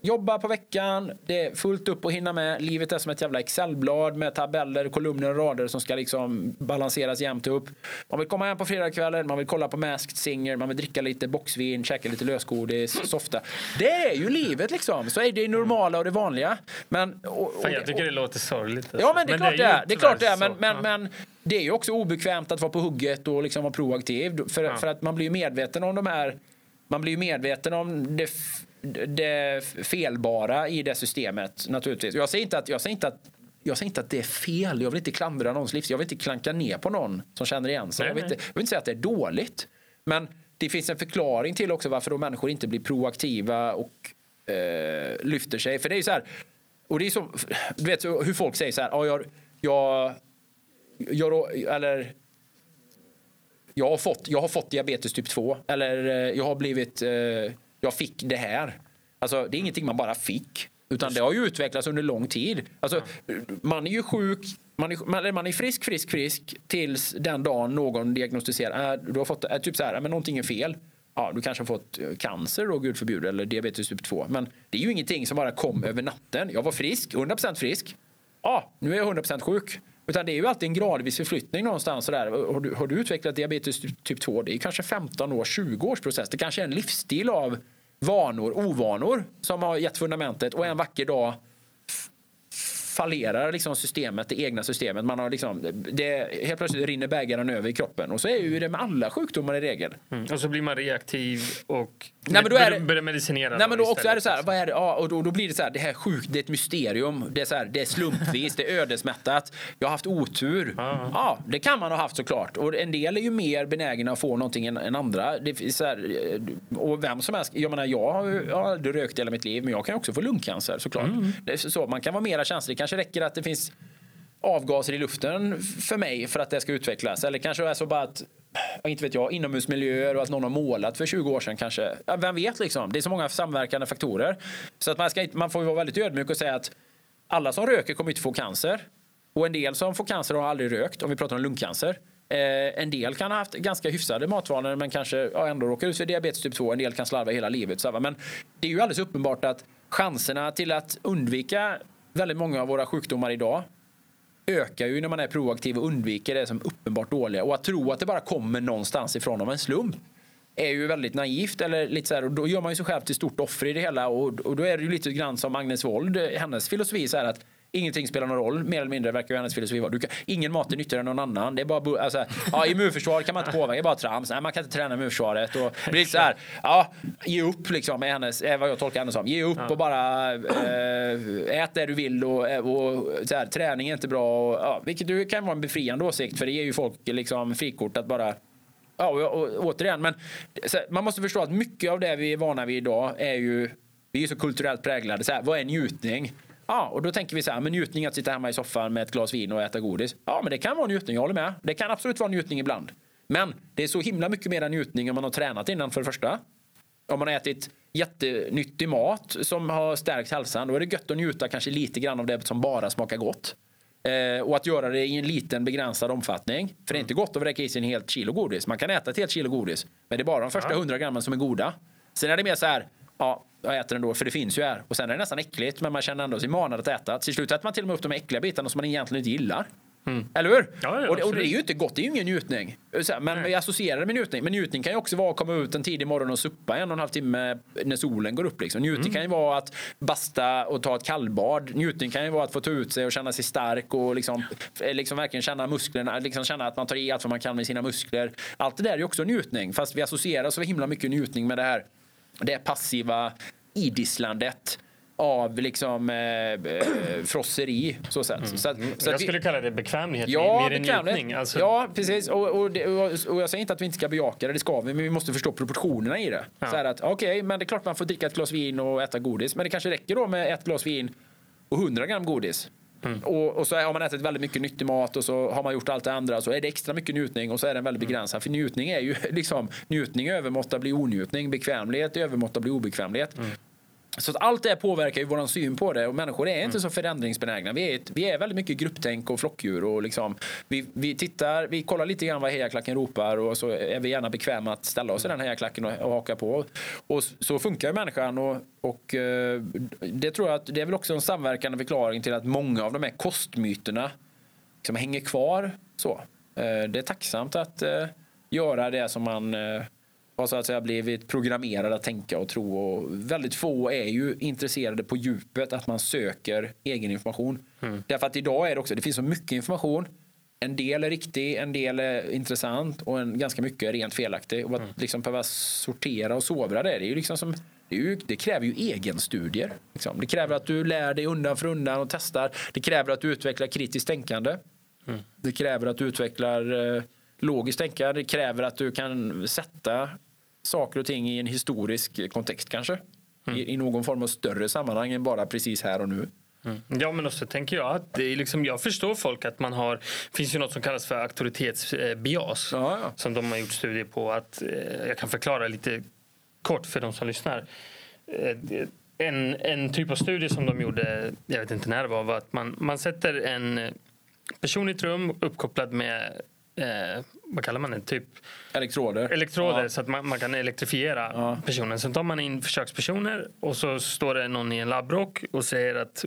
Speaker 2: jobba på veckan, det är fullt upp att hinna med. Livet är som ett jävla Excelblad med tabeller, kolumner och rader som ska liksom balanseras jämnt upp. Man vill komma hem på fredagskvällen, man vill kolla på Masked Singer, man vill dricka lite boxvin, käka lite lösgodis, softa. Det är ju livet liksom. Så är det normala och det vanliga. Men, och, och,
Speaker 1: Fan, jag tycker det låter sorgligt. Alltså.
Speaker 2: Ja, men det är klart det är. Det är klart det är. Men, men, men det är ju också obekvämt att vara på hugget och liksom vara proaktiv. För, för att man blir ju medveten om de här... Man blir ju medveten om det, det felbara i det systemet naturligtvis. Jag säger inte att, jag säger inte att jag säger inte att det är fel. Jag vill inte klandra någons livsstil. Jag vill inte klanka ner på någon som känner igen sig. Jag vill, inte, jag vill inte säga att det är dåligt. Men det finns en förklaring till också varför då människor inte blir proaktiva och eh, lyfter sig. För det är ju så här, och det är som, du vet så hur folk säger så här, ja, jag, jag, jag, eller jag har, fått, jag har fått diabetes typ 2 eller eh, jag har blivit, eh, jag fick det här. Alltså det är ingenting man bara fick. Utan det har ju utvecklats under lång tid. Alltså, Man är ju sjuk, man är, man, är frisk, frisk, frisk tills den dagen någon diagnostiserar, äh, du har fått, äh, typ så här, äh, men någonting är fel. Ja, du kanske har fått eh, cancer då, gud förbjude, eller diabetes typ 2. Men det är ju ingenting som bara kom över natten. Jag var frisk, 100% frisk. Ja, nu är jag 100% sjuk. Utan det är ju alltid en gradvis förflyttning någonstans. Sådär. Har, du, har du utvecklat diabetes typ, typ 2, det är kanske 15 år, 20 års process. Det kanske är en livsstil av vanor, ovanor som har gett fundamentet och en vacker dag fallerar liksom systemet, det egna systemet. Man har liksom, det, helt plötsligt rinner bägaren över i kroppen. Och så är ju det med alla sjukdomar i regel.
Speaker 1: Mm. Och så blir man reaktiv och
Speaker 2: Nej, men då är det-
Speaker 1: börjar medicinera.
Speaker 2: Nej men då också är det så här, vad är det? Ja, och då, då blir det så här, det här är sjukt, det är ett mysterium. Det är så här, det är slumpvis, det är ödesmättat. Jag har haft otur.
Speaker 1: Ja.
Speaker 2: Ja, det kan man ha haft såklart. Och en del är ju mer benägna att få någonting än, än andra. Det så här, eh, och vem som helst, jag menar jag har, jag har aldrig rökt hela mitt liv men jag kan också få lungcancer såklart.
Speaker 1: Mm.
Speaker 2: Så, man kan vara mera känslig. Det kanske räcker att det finns avgaser i luften för mig för att det ska utvecklas. Eller kanske är så bara att inte vet jag, inomhusmiljöer och att någon har målat för 20 år sedan kanske. Ja, vem vet liksom? Det är så många samverkande faktorer. Så att man, ska man får ju vara väldigt ödmjuk och säga att alla som röker kommer inte få cancer. Och en del som får cancer har aldrig rökt, om vi pratar om lungcancer. Eh, en del kan ha haft ganska hyfsade matvanor men kanske ja, ändå råkar ut för diabetes typ 2. En del kan slarva hela livet. Så, här, men det är ju alldeles uppenbart att chanserna till att undvika väldigt många av våra sjukdomar idag ökar ju när man är proaktiv och undviker det som uppenbart dåliga. Och att tro att det bara kommer någonstans ifrån av en slump är ju väldigt naivt. Eller lite så här, och då gör man ju sig själv till stort offer i det hela. Och, och då är det ju lite grann som Agnes Wold, hennes filosofi så här att Ingenting spelar någon roll, mer eller mindre verkar ju hennes filosofi vara. Ingen mat är nyttigare än någon annan. Det är bara, alltså, ja, immunförsvar kan man inte påverka, det är bara trams. Nej, man kan inte träna immunförsvaret. Och [laughs] blir så här, ja, ge upp liksom, är hennes, är vad jag tolkar henne som. Ge upp och bara eh, ät det du vill och, och så här, träning är inte bra. Och, ja, vilket kan vara en befriande åsikt för det ger ju folk liksom frikort att bara Ja, och, och, återigen, men man måste förstå att mycket av det vi är vana vid idag är ju, vi är så kulturellt präglade. Så här, vad är njutning? Ja, och då tänker vi så här, men njutning att sitta hemma i soffan med ett glas vin och äta godis. Ja, men det kan vara njutning, jag håller med. Det kan absolut vara njutning ibland. Men det är så himla mycket mer njutning om man har tränat innan för det första. Om man har ätit jättenyttig mat som har stärkt hälsan, då är det gött att njuta kanske lite grann av det som bara smakar gott. Eh, och att göra det i en liten begränsad omfattning. För det är inte gott att vräka i sig en helt kilo godis. Man kan äta ett helt kilo godis, men det är bara de första. 100 grammen som är goda. Sen är det mer så här, ja, jag äter ändå för det finns ju här. Och sen är det nästan äckligt, men man känner ändå sig manad att äta. Till slut äter man till och med upp de äckliga bitarna som man egentligen inte gillar. Eller hur?
Speaker 1: Mm. Ja, ja,
Speaker 2: och, det, och det är ju inte gott, det är ju ingen njutning. Men vi associerar det med njutning. Men njutning kan ju också vara att komma ut en tidig morgon och suppa en och en halv timme när solen går upp. Liksom. Njutning
Speaker 1: Mm.
Speaker 2: kan ju vara att basta och ta ett kallbad. Njutning kan ju vara att få ta ut sig och känna sig stark och liksom, eh, liksom verkligen känna musklerna, liksom känna att man tar i allt vad man kan med sina muskler. Allt det där är ju också njutning, fast vi associerar så himla mycket njutning med det här det passiva idisslandet av liksom eh, eh, frosseri. Så sätt. Så att, så att
Speaker 1: Mm. Jag
Speaker 2: vi-
Speaker 1: skulle kalla det bekvämlighet
Speaker 2: Ja,
Speaker 1: mer än
Speaker 2: bekvämlighet.
Speaker 1: njutning. Alltså,
Speaker 2: Ja, precis. Och, och, det, och, jag säger inte att vi inte ska bejaka det, det ska vi, men vi måste förstå proportionerna i det.
Speaker 1: Ja.
Speaker 2: Så här att, okej, men det är klart man får dricka ett glas vin och äta godis, men det kanske räcker då med ett glas vin och 100 gram godis.
Speaker 1: Mm.
Speaker 2: Och, och så har man ätit väldigt mycket nyttig mat och så har man gjort allt det andra så är det extra mycket njutning och så är den väldigt begränsad. För njutning är ju [laughs] liksom njutning övermåtta blir onjutning, bekvämlighet övermåtta blir obekvämlighet.
Speaker 1: Mm.
Speaker 2: Så att allt det påverkar ju vår syn på det och människor är inte så förändringsbenägna. Vi är, ett, vi är väldigt mycket grupptänk och flockdjur och liksom, vi, vi tittar, vi kollar lite grann vad hejaklacken ropar och så är vi gärna bekväma att ställa oss i den hejaklacken och, och haka på. Och så funkar ju människan och, och eh, det tror jag att det är väl också en samverkande förklaring till att många av de här kostmyterna liksom hänger kvar så. Eh, det är tacksamt att eh, göra det som man har så att säga blivit programmerade att tänka och tro. Och väldigt få är ju intresserade på djupet att man söker egen information. Mm. Därför att idag är det också, det finns så mycket information. En del är riktig, en del är intressant och en, ganska mycket är rent felaktig. Och att mm. liksom behöva sortera och sovra det, det, är ju liksom som, det, ju, det kräver ju egenstudier. Liksom. Det kräver att du lär dig undan för undan och testar. Det kräver att du utvecklar kritiskt tänkande. Mm. Det kräver att du utvecklar eh, logiskt tänkande. Det kräver att du kan sätta saker och ting i en historisk kontext kanske. Mm. I, I, någon form av större sammanhang än bara precis här och nu.
Speaker 1: Mm. Ja men också tänker jag att det är liksom, jag förstår folk att man har, finns ju något som kallas för auktoritetsbias ja, ja. som de har gjort studier på att, eh, jag kan förklara lite kort för de som lyssnar. Eh, en, en typ av studie som de gjorde, jag vet inte när det var, var att man, man sätter en person i ett rum uppkopplad med eh, vad kallar man det? Typ
Speaker 2: elektroder.
Speaker 1: Elektroder ja. så att man, man, kan elektrifiera ja. personen. Sen tar man in försökspersoner och så står det någon i en labbrock och säger att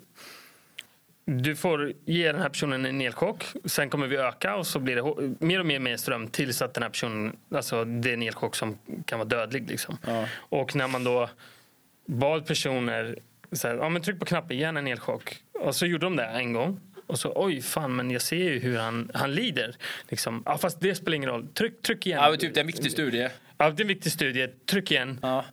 Speaker 1: du får ge den här personen en elchock. Sen kommer vi öka och så blir det mer och mer med ström tills att den här personen, alltså det är en elchock som kan vara dödlig. Liksom. Ja. Och när man då bad personer så här, ja, men tryck på knappen, ge en elchock. Och så gjorde de det en gång. Och så oj fan men jag ser ju hur han, han lider. Liksom. Ja, fast det spelar ingen roll. Tryck, tryck igen.
Speaker 2: Ja, typ, det är en viktig studie.
Speaker 1: Ja, det är en viktig studie. Tryck igen. Ja.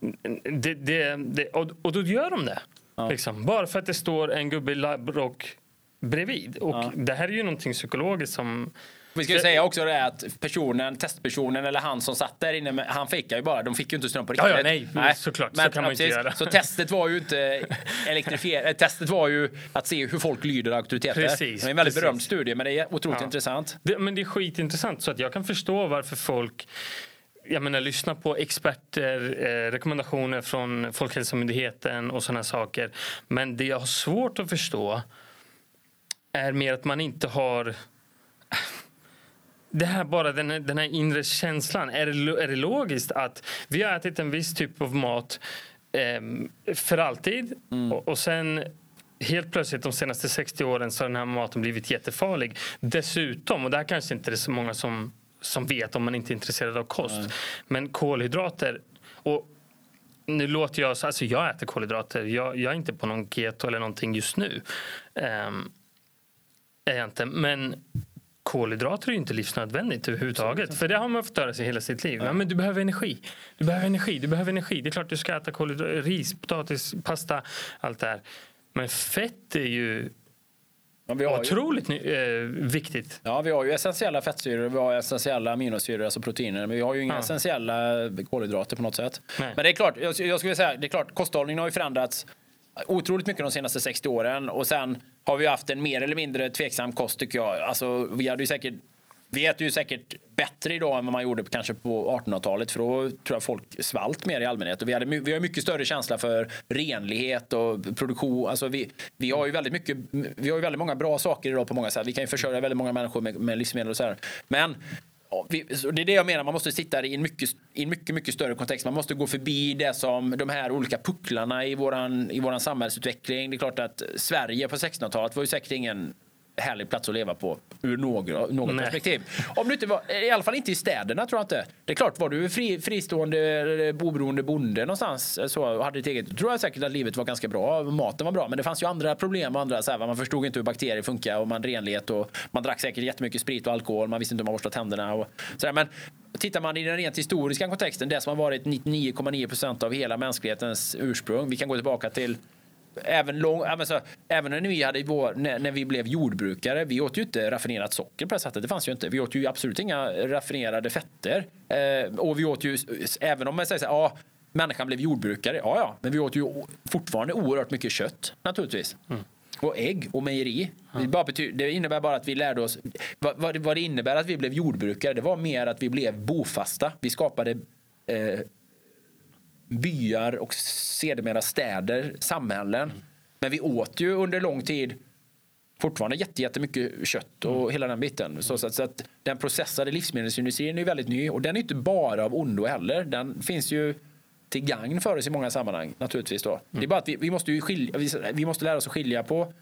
Speaker 1: Det, det, det, och, och då gör de det. Ja. Liksom. Bara för att det står en gubbe i labbrock bredvid. Och ja. det här är ju någonting psykologiskt som
Speaker 2: vi ska ju säga också det att personen, testpersonen eller han som satt där inne, han fejkade ju bara. De fick ju inte ström på riktigt.
Speaker 1: Ja, ja nej, nej. såklart. Men, så kan man inte göra.
Speaker 2: Så testet var ju inte elektrifierat. Eh, testet var ju att se hur folk lyder auktoriteter. Precis, det är en väldigt precis. berömd studie, men det är otroligt ja. intressant.
Speaker 1: Det, men det är skitintressant, så att jag kan förstå varför folk jag menar, lyssna på experter, eh, rekommendationer från Folkhälsomyndigheten och sådana saker. Men det jag har svårt att förstå är mer att man inte har det här bara den här, den här inre känslan. Är det, är det logiskt att vi har ätit en viss typ av mat eh, för alltid mm. och, och sen helt plötsligt de senaste 60 åren så har den här maten blivit jättefarlig. Dessutom, och det här kanske inte är så många som, som vet om man inte är intresserad av kost, mm. men kolhydrater och nu låter jag så, alltså jag äter kolhydrater. Jag, jag är inte på någon keto eller någonting just nu. Um, är jag inte. Men kolhydrater är ju inte livsnödvändigt överhuvudtaget. För det har man fått höra sig hela sitt liv. Ja. men du behöver energi. Du behöver energi. Du behöver energi. Det är klart du ska äta kolhydrater, ris, potatis, pasta, allt det här. Men fett är ju ja, otroligt ju, eh, viktigt.
Speaker 2: Ja, vi har ju essentiella fettsyror, vi har essentiella aminosyror, alltså proteiner. Men vi har ju inga ja. essentiella kolhydrater på något sätt. Nej. Men det är klart, jag, jag skulle säga, det är klart, kosthållningen har ju förändrats otroligt mycket de senaste 60 åren och sen har vi haft en mer eller mindre tveksam kost tycker jag. Alltså, vi hade ju säkert vi äter ju säkert bättre idag än vad man gjorde kanske på 1800-talet för då tror jag folk svalt mer i allmänhet. Och vi, hade, vi har mycket större känsla för renlighet och produktion. Alltså vi, vi har ju väldigt mycket, vi har ju väldigt många bra saker idag på många sätt. Vi kan ju försörja väldigt många människor med, med livsmedel och så här. Men det är det jag menar, man måste sitta i en mycket, i en mycket, mycket större kontext. Man måste gå förbi det som de här olika pucklarna i våran, i våran samhällsutveckling. Det är klart att Sverige på 1600-talet var ju säkert ingen härlig plats att leva på ur något, något perspektiv. Om du inte var, I alla fall inte i städerna tror jag inte. Det är klart, var du fri, fristående oberoende bonde någonstans så, och hade ditt eget, tror jag säkert att livet var ganska bra. Maten var bra, men det fanns ju andra problem och andra så här, man förstod inte hur bakterier funkar och man renlighet och man drack säkert jättemycket sprit och alkohol. Man visste inte hur man borstade tänderna och så där. Men tittar man i den rent historiska kontexten, det som har varit 99,9 procent av hela mänsklighetens ursprung. Vi kan gå tillbaka till även, lång, alltså, även när, vi hade vår, när, när, vi blev jordbrukare, vi åt ju inte raffinerat socker på det sättet. Det fanns ju inte. Vi åt ju absolut inga raffinerade fetter. Eh, och vi åt ju, även om man säger så här, ja, människan blev jordbrukare, ja ja, men vi åt ju fortfarande oerhört mycket kött naturligtvis. Mm. Och ägg och mejeri. Mm. Det, innebär bara att vi lärde oss, vad, vad, vad, det innebär att vi blev jordbrukare, det var mer att vi blev bofasta. Vi skapade eh, byar och sedermera städer, samhällen. Men vi åt ju under lång tid fortfarande jättemycket kött och hela den biten. Så, att, så, att den processade livsmedelsindustrin är väldigt ny och den är inte bara av ondo heller. Den finns ju till gagn för oss i många sammanhang naturligtvis. Då. Mm. Det är bara att vi, vi måste skilja, vi, vi, måste lära oss att skilja på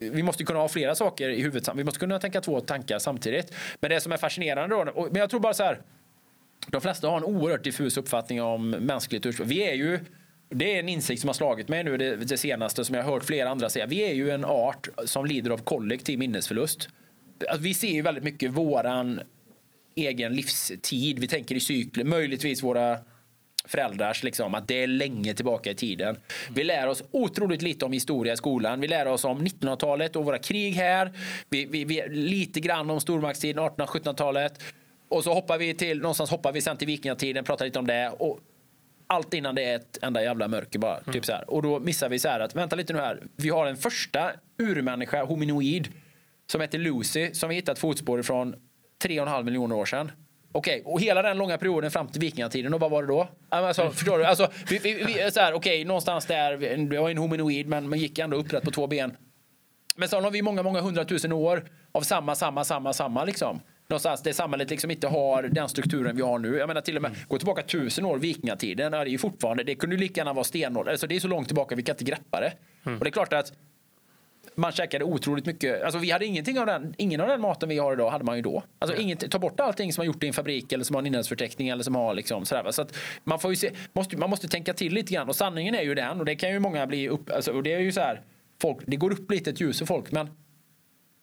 Speaker 2: vi måste kunna ha flera saker i huvudet. Vi måste kunna tänka två tankar samtidigt. Men det som är fascinerande då, och, men jag tror bara så här. De flesta har en oerhört diffus uppfattning om mänskligt ursprung. Vi är ju det är en insikt som har slagit mig nu det, det, senaste som jag har hört flera andra säga. Vi är ju en art som lider av kollektiv minnesförlust. Alltså, vi ser ju väldigt mycket våran egen livstid. Vi tänker i cykler, möjligtvis våra föräldrars, liksom, att det är länge tillbaka i tiden. Vi lär oss otroligt lite om historia i skolan. Vi lär oss om 1900-talet och våra krig här. Vi, vi, vi lite grann om stormaktstiden, 1800-1700-talet. Och så hoppar vi till, någonstans hoppar vi sen till vikingatiden, pratar lite om det. Och allt innan det är ett enda jävla mörker bara. Mm. Typ så här. Och då missar vi så här att, vänta lite nu här. Vi har en första urmänniska, hominoid, som heter Lucy, som vi hittat fotspår ifrån 3,5 miljoner år sedan. Okej, okay, och hela den långa perioden fram till vikingatiden, och vad var det då? Alltså, mm. förstår du? Alltså, vi, vi, vi, så här, okay, någonstans där, det var en hominoid, men man gick ändå upprätt på två ben. Men sen har vi många, många hundratusen år av samma, samma, samma, samma liksom någonstans det samhället liksom inte har den strukturen vi har nu. Jag menar till och med, mm. gå tillbaka tusen år, vikingatiden, det är ju fortfarande, det kunde lika gärna vara stenålder. Alltså det är så långt tillbaka vi kan inte greppa det. Mm. Och det är klart att man käkade otroligt mycket. Alltså vi hade ingenting av den, ingen av den maten vi har idag hade man ju då. Alltså mm. inget, ta bort allting som har gjort i en fabrik eller som har en innehållsförteckning eller som har liksom sådär. Så att man får ju se, måste, man måste tänka till lite grann och sanningen är ju den och det kan ju många bli upp, alltså, och det är ju så här, folk, det går upp lite ett ljus för folk men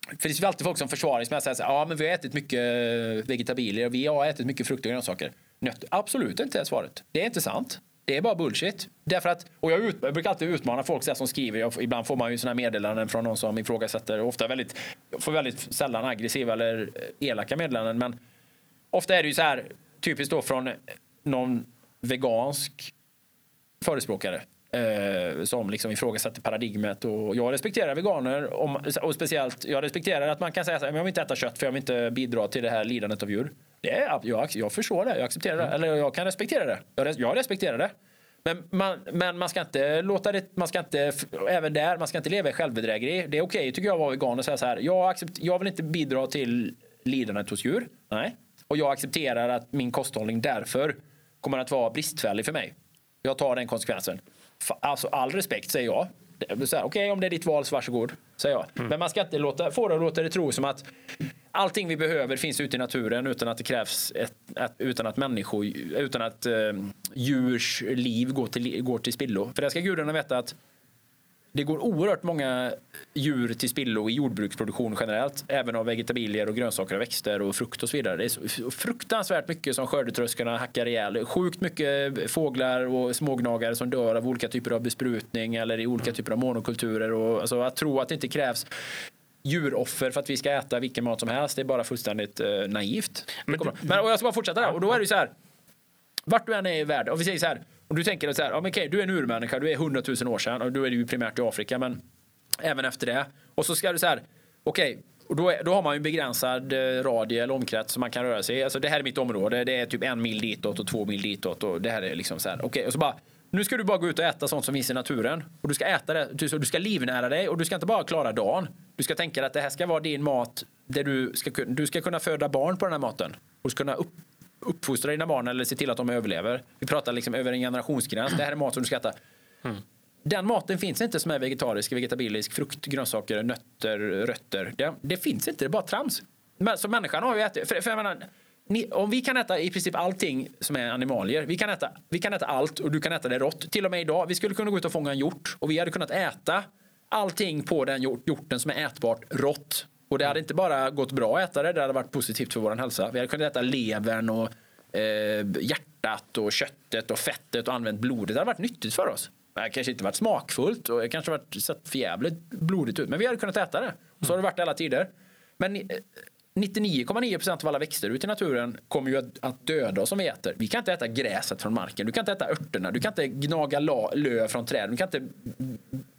Speaker 2: för det finns alltid folk som försvarar sig med att säga ja men vi har ätit mycket eh, vegetabilier och vi har ätit mycket frukt och grönsaker. Nötter, absolut inte är svaret. Det är inte sant. Det är bara bullshit. Därför att, och jag, ut, jag brukar alltid utmana folk som skriver. Jag, ibland får man ju såna meddelanden från någon som ifrågasätter. Ofta väldigt, får väldigt sällan aggressiva eller eh, elaka meddelanden. Men ofta är det ju så här, typiskt då från någon vegansk förespråkare eh, som liksom ifrågasätter paradigmet. Och jag respekterar veganer om, och speciellt jag respekterar att man kan säga att jag vill inte äta kött för jag vill inte bidra till det här lidandet av djur. Det är, jag, jag förstår det, jag accepterar det, mm. eller jag kan respektera det. Jag, jag respekterar det. Men man, men man ska inte låta det, man ska inte, även där, man ska inte leva i självbedrägeri. Det är okej okay, tycker jag att vara vegan och säga så här, jag, accept, jag vill inte bidra till lidandet hos djur. Nej. Och jag accepterar att min kosthållning därför kommer att vara bristfällig för mig. Jag tar den konsekvensen. Alltså all respekt säger jag. Okej, okay, om det är ditt val så varsågod, säger jag. Mm. Men man ska inte låta, få det att låta det tro som att allting vi behöver finns ute i naturen utan att det krävs ett, ett, utan att människor, utan att eh, djurs liv går till, går till spillo. För det ska gudarna veta att det går oerhört många djur till spillo i jordbruksproduktion generellt. Även av vegetabilier och grönsaker och växter och frukt och så vidare. Det är fruktansvärt mycket som skördetröskorna hackar ihjäl. Sjukt mycket fåglar och smågnagare som dör av olika typer av besprutning eller i olika typer av monokulturer. Och, alltså, att tro att det inte krävs djuroffer för att vi ska äta vilken mat som helst. Det är bara fullständigt eh, naivt. Men, men, och jag ska bara fortsätta där. Och då är det så här. Vart du än är i världen. Och vi säger så här. Om du tänker så här, ja, men okej, du är en urmänniska, du är 100 000 år sedan och då är det ju primärt i Afrika, men även efter det. Och så ska du så här, okej, och då, är, då har man ju en begränsad eh, radie eller omkrets som man kan röra sig i. Alltså det här är mitt område, det är typ en mil ditåt och två mil ditåt och det här är liksom så här, okej, och så bara nu ska du bara gå ut och äta sånt som finns i naturen. Och du ska äta det, du ska livnära dig och du ska inte bara klara dagen. Du ska tänka att det här ska vara din mat där du ska, du ska kunna föda barn på den här maten. Och ska kunna upp, uppfostra dina barn eller se till att de överlever. Vi pratar liksom över en generationsgräns. Det här är mat som du ska äta. Mm. Den maten finns inte som är vegetarisk, vegetabilisk, frukt, grönsaker, nötter, rötter. Det, det finns inte, det är bara trams. Men, så människan har ju ätit, för, för menar, ni, om vi kan äta i princip allting som är animalier, vi kan, äta, vi kan äta allt och du kan äta det rått. Till och med idag, vi skulle kunna gå ut och fånga en hjort och vi hade kunnat äta allting på den hjorten som är ätbart rått. Och det hade inte bara gått bra att äta det, det hade varit positivt för vår hälsa. Vi hade kunnat äta levern och eh, hjärtat och köttet och fettet och använt blodet. Det hade varit nyttigt för oss. Det hade kanske inte varit smakfullt och det kanske varit sett förjävligt blodigt ut. Men vi hade kunnat äta det. Och så har det varit alla tider. Men eh, 99,9% av alla växter ute i naturen kommer ju att, döda oss om vi äter. Vi kan inte äta gräset från marken, du kan inte äta örterna, du kan inte gnaga löv från träden, du kan inte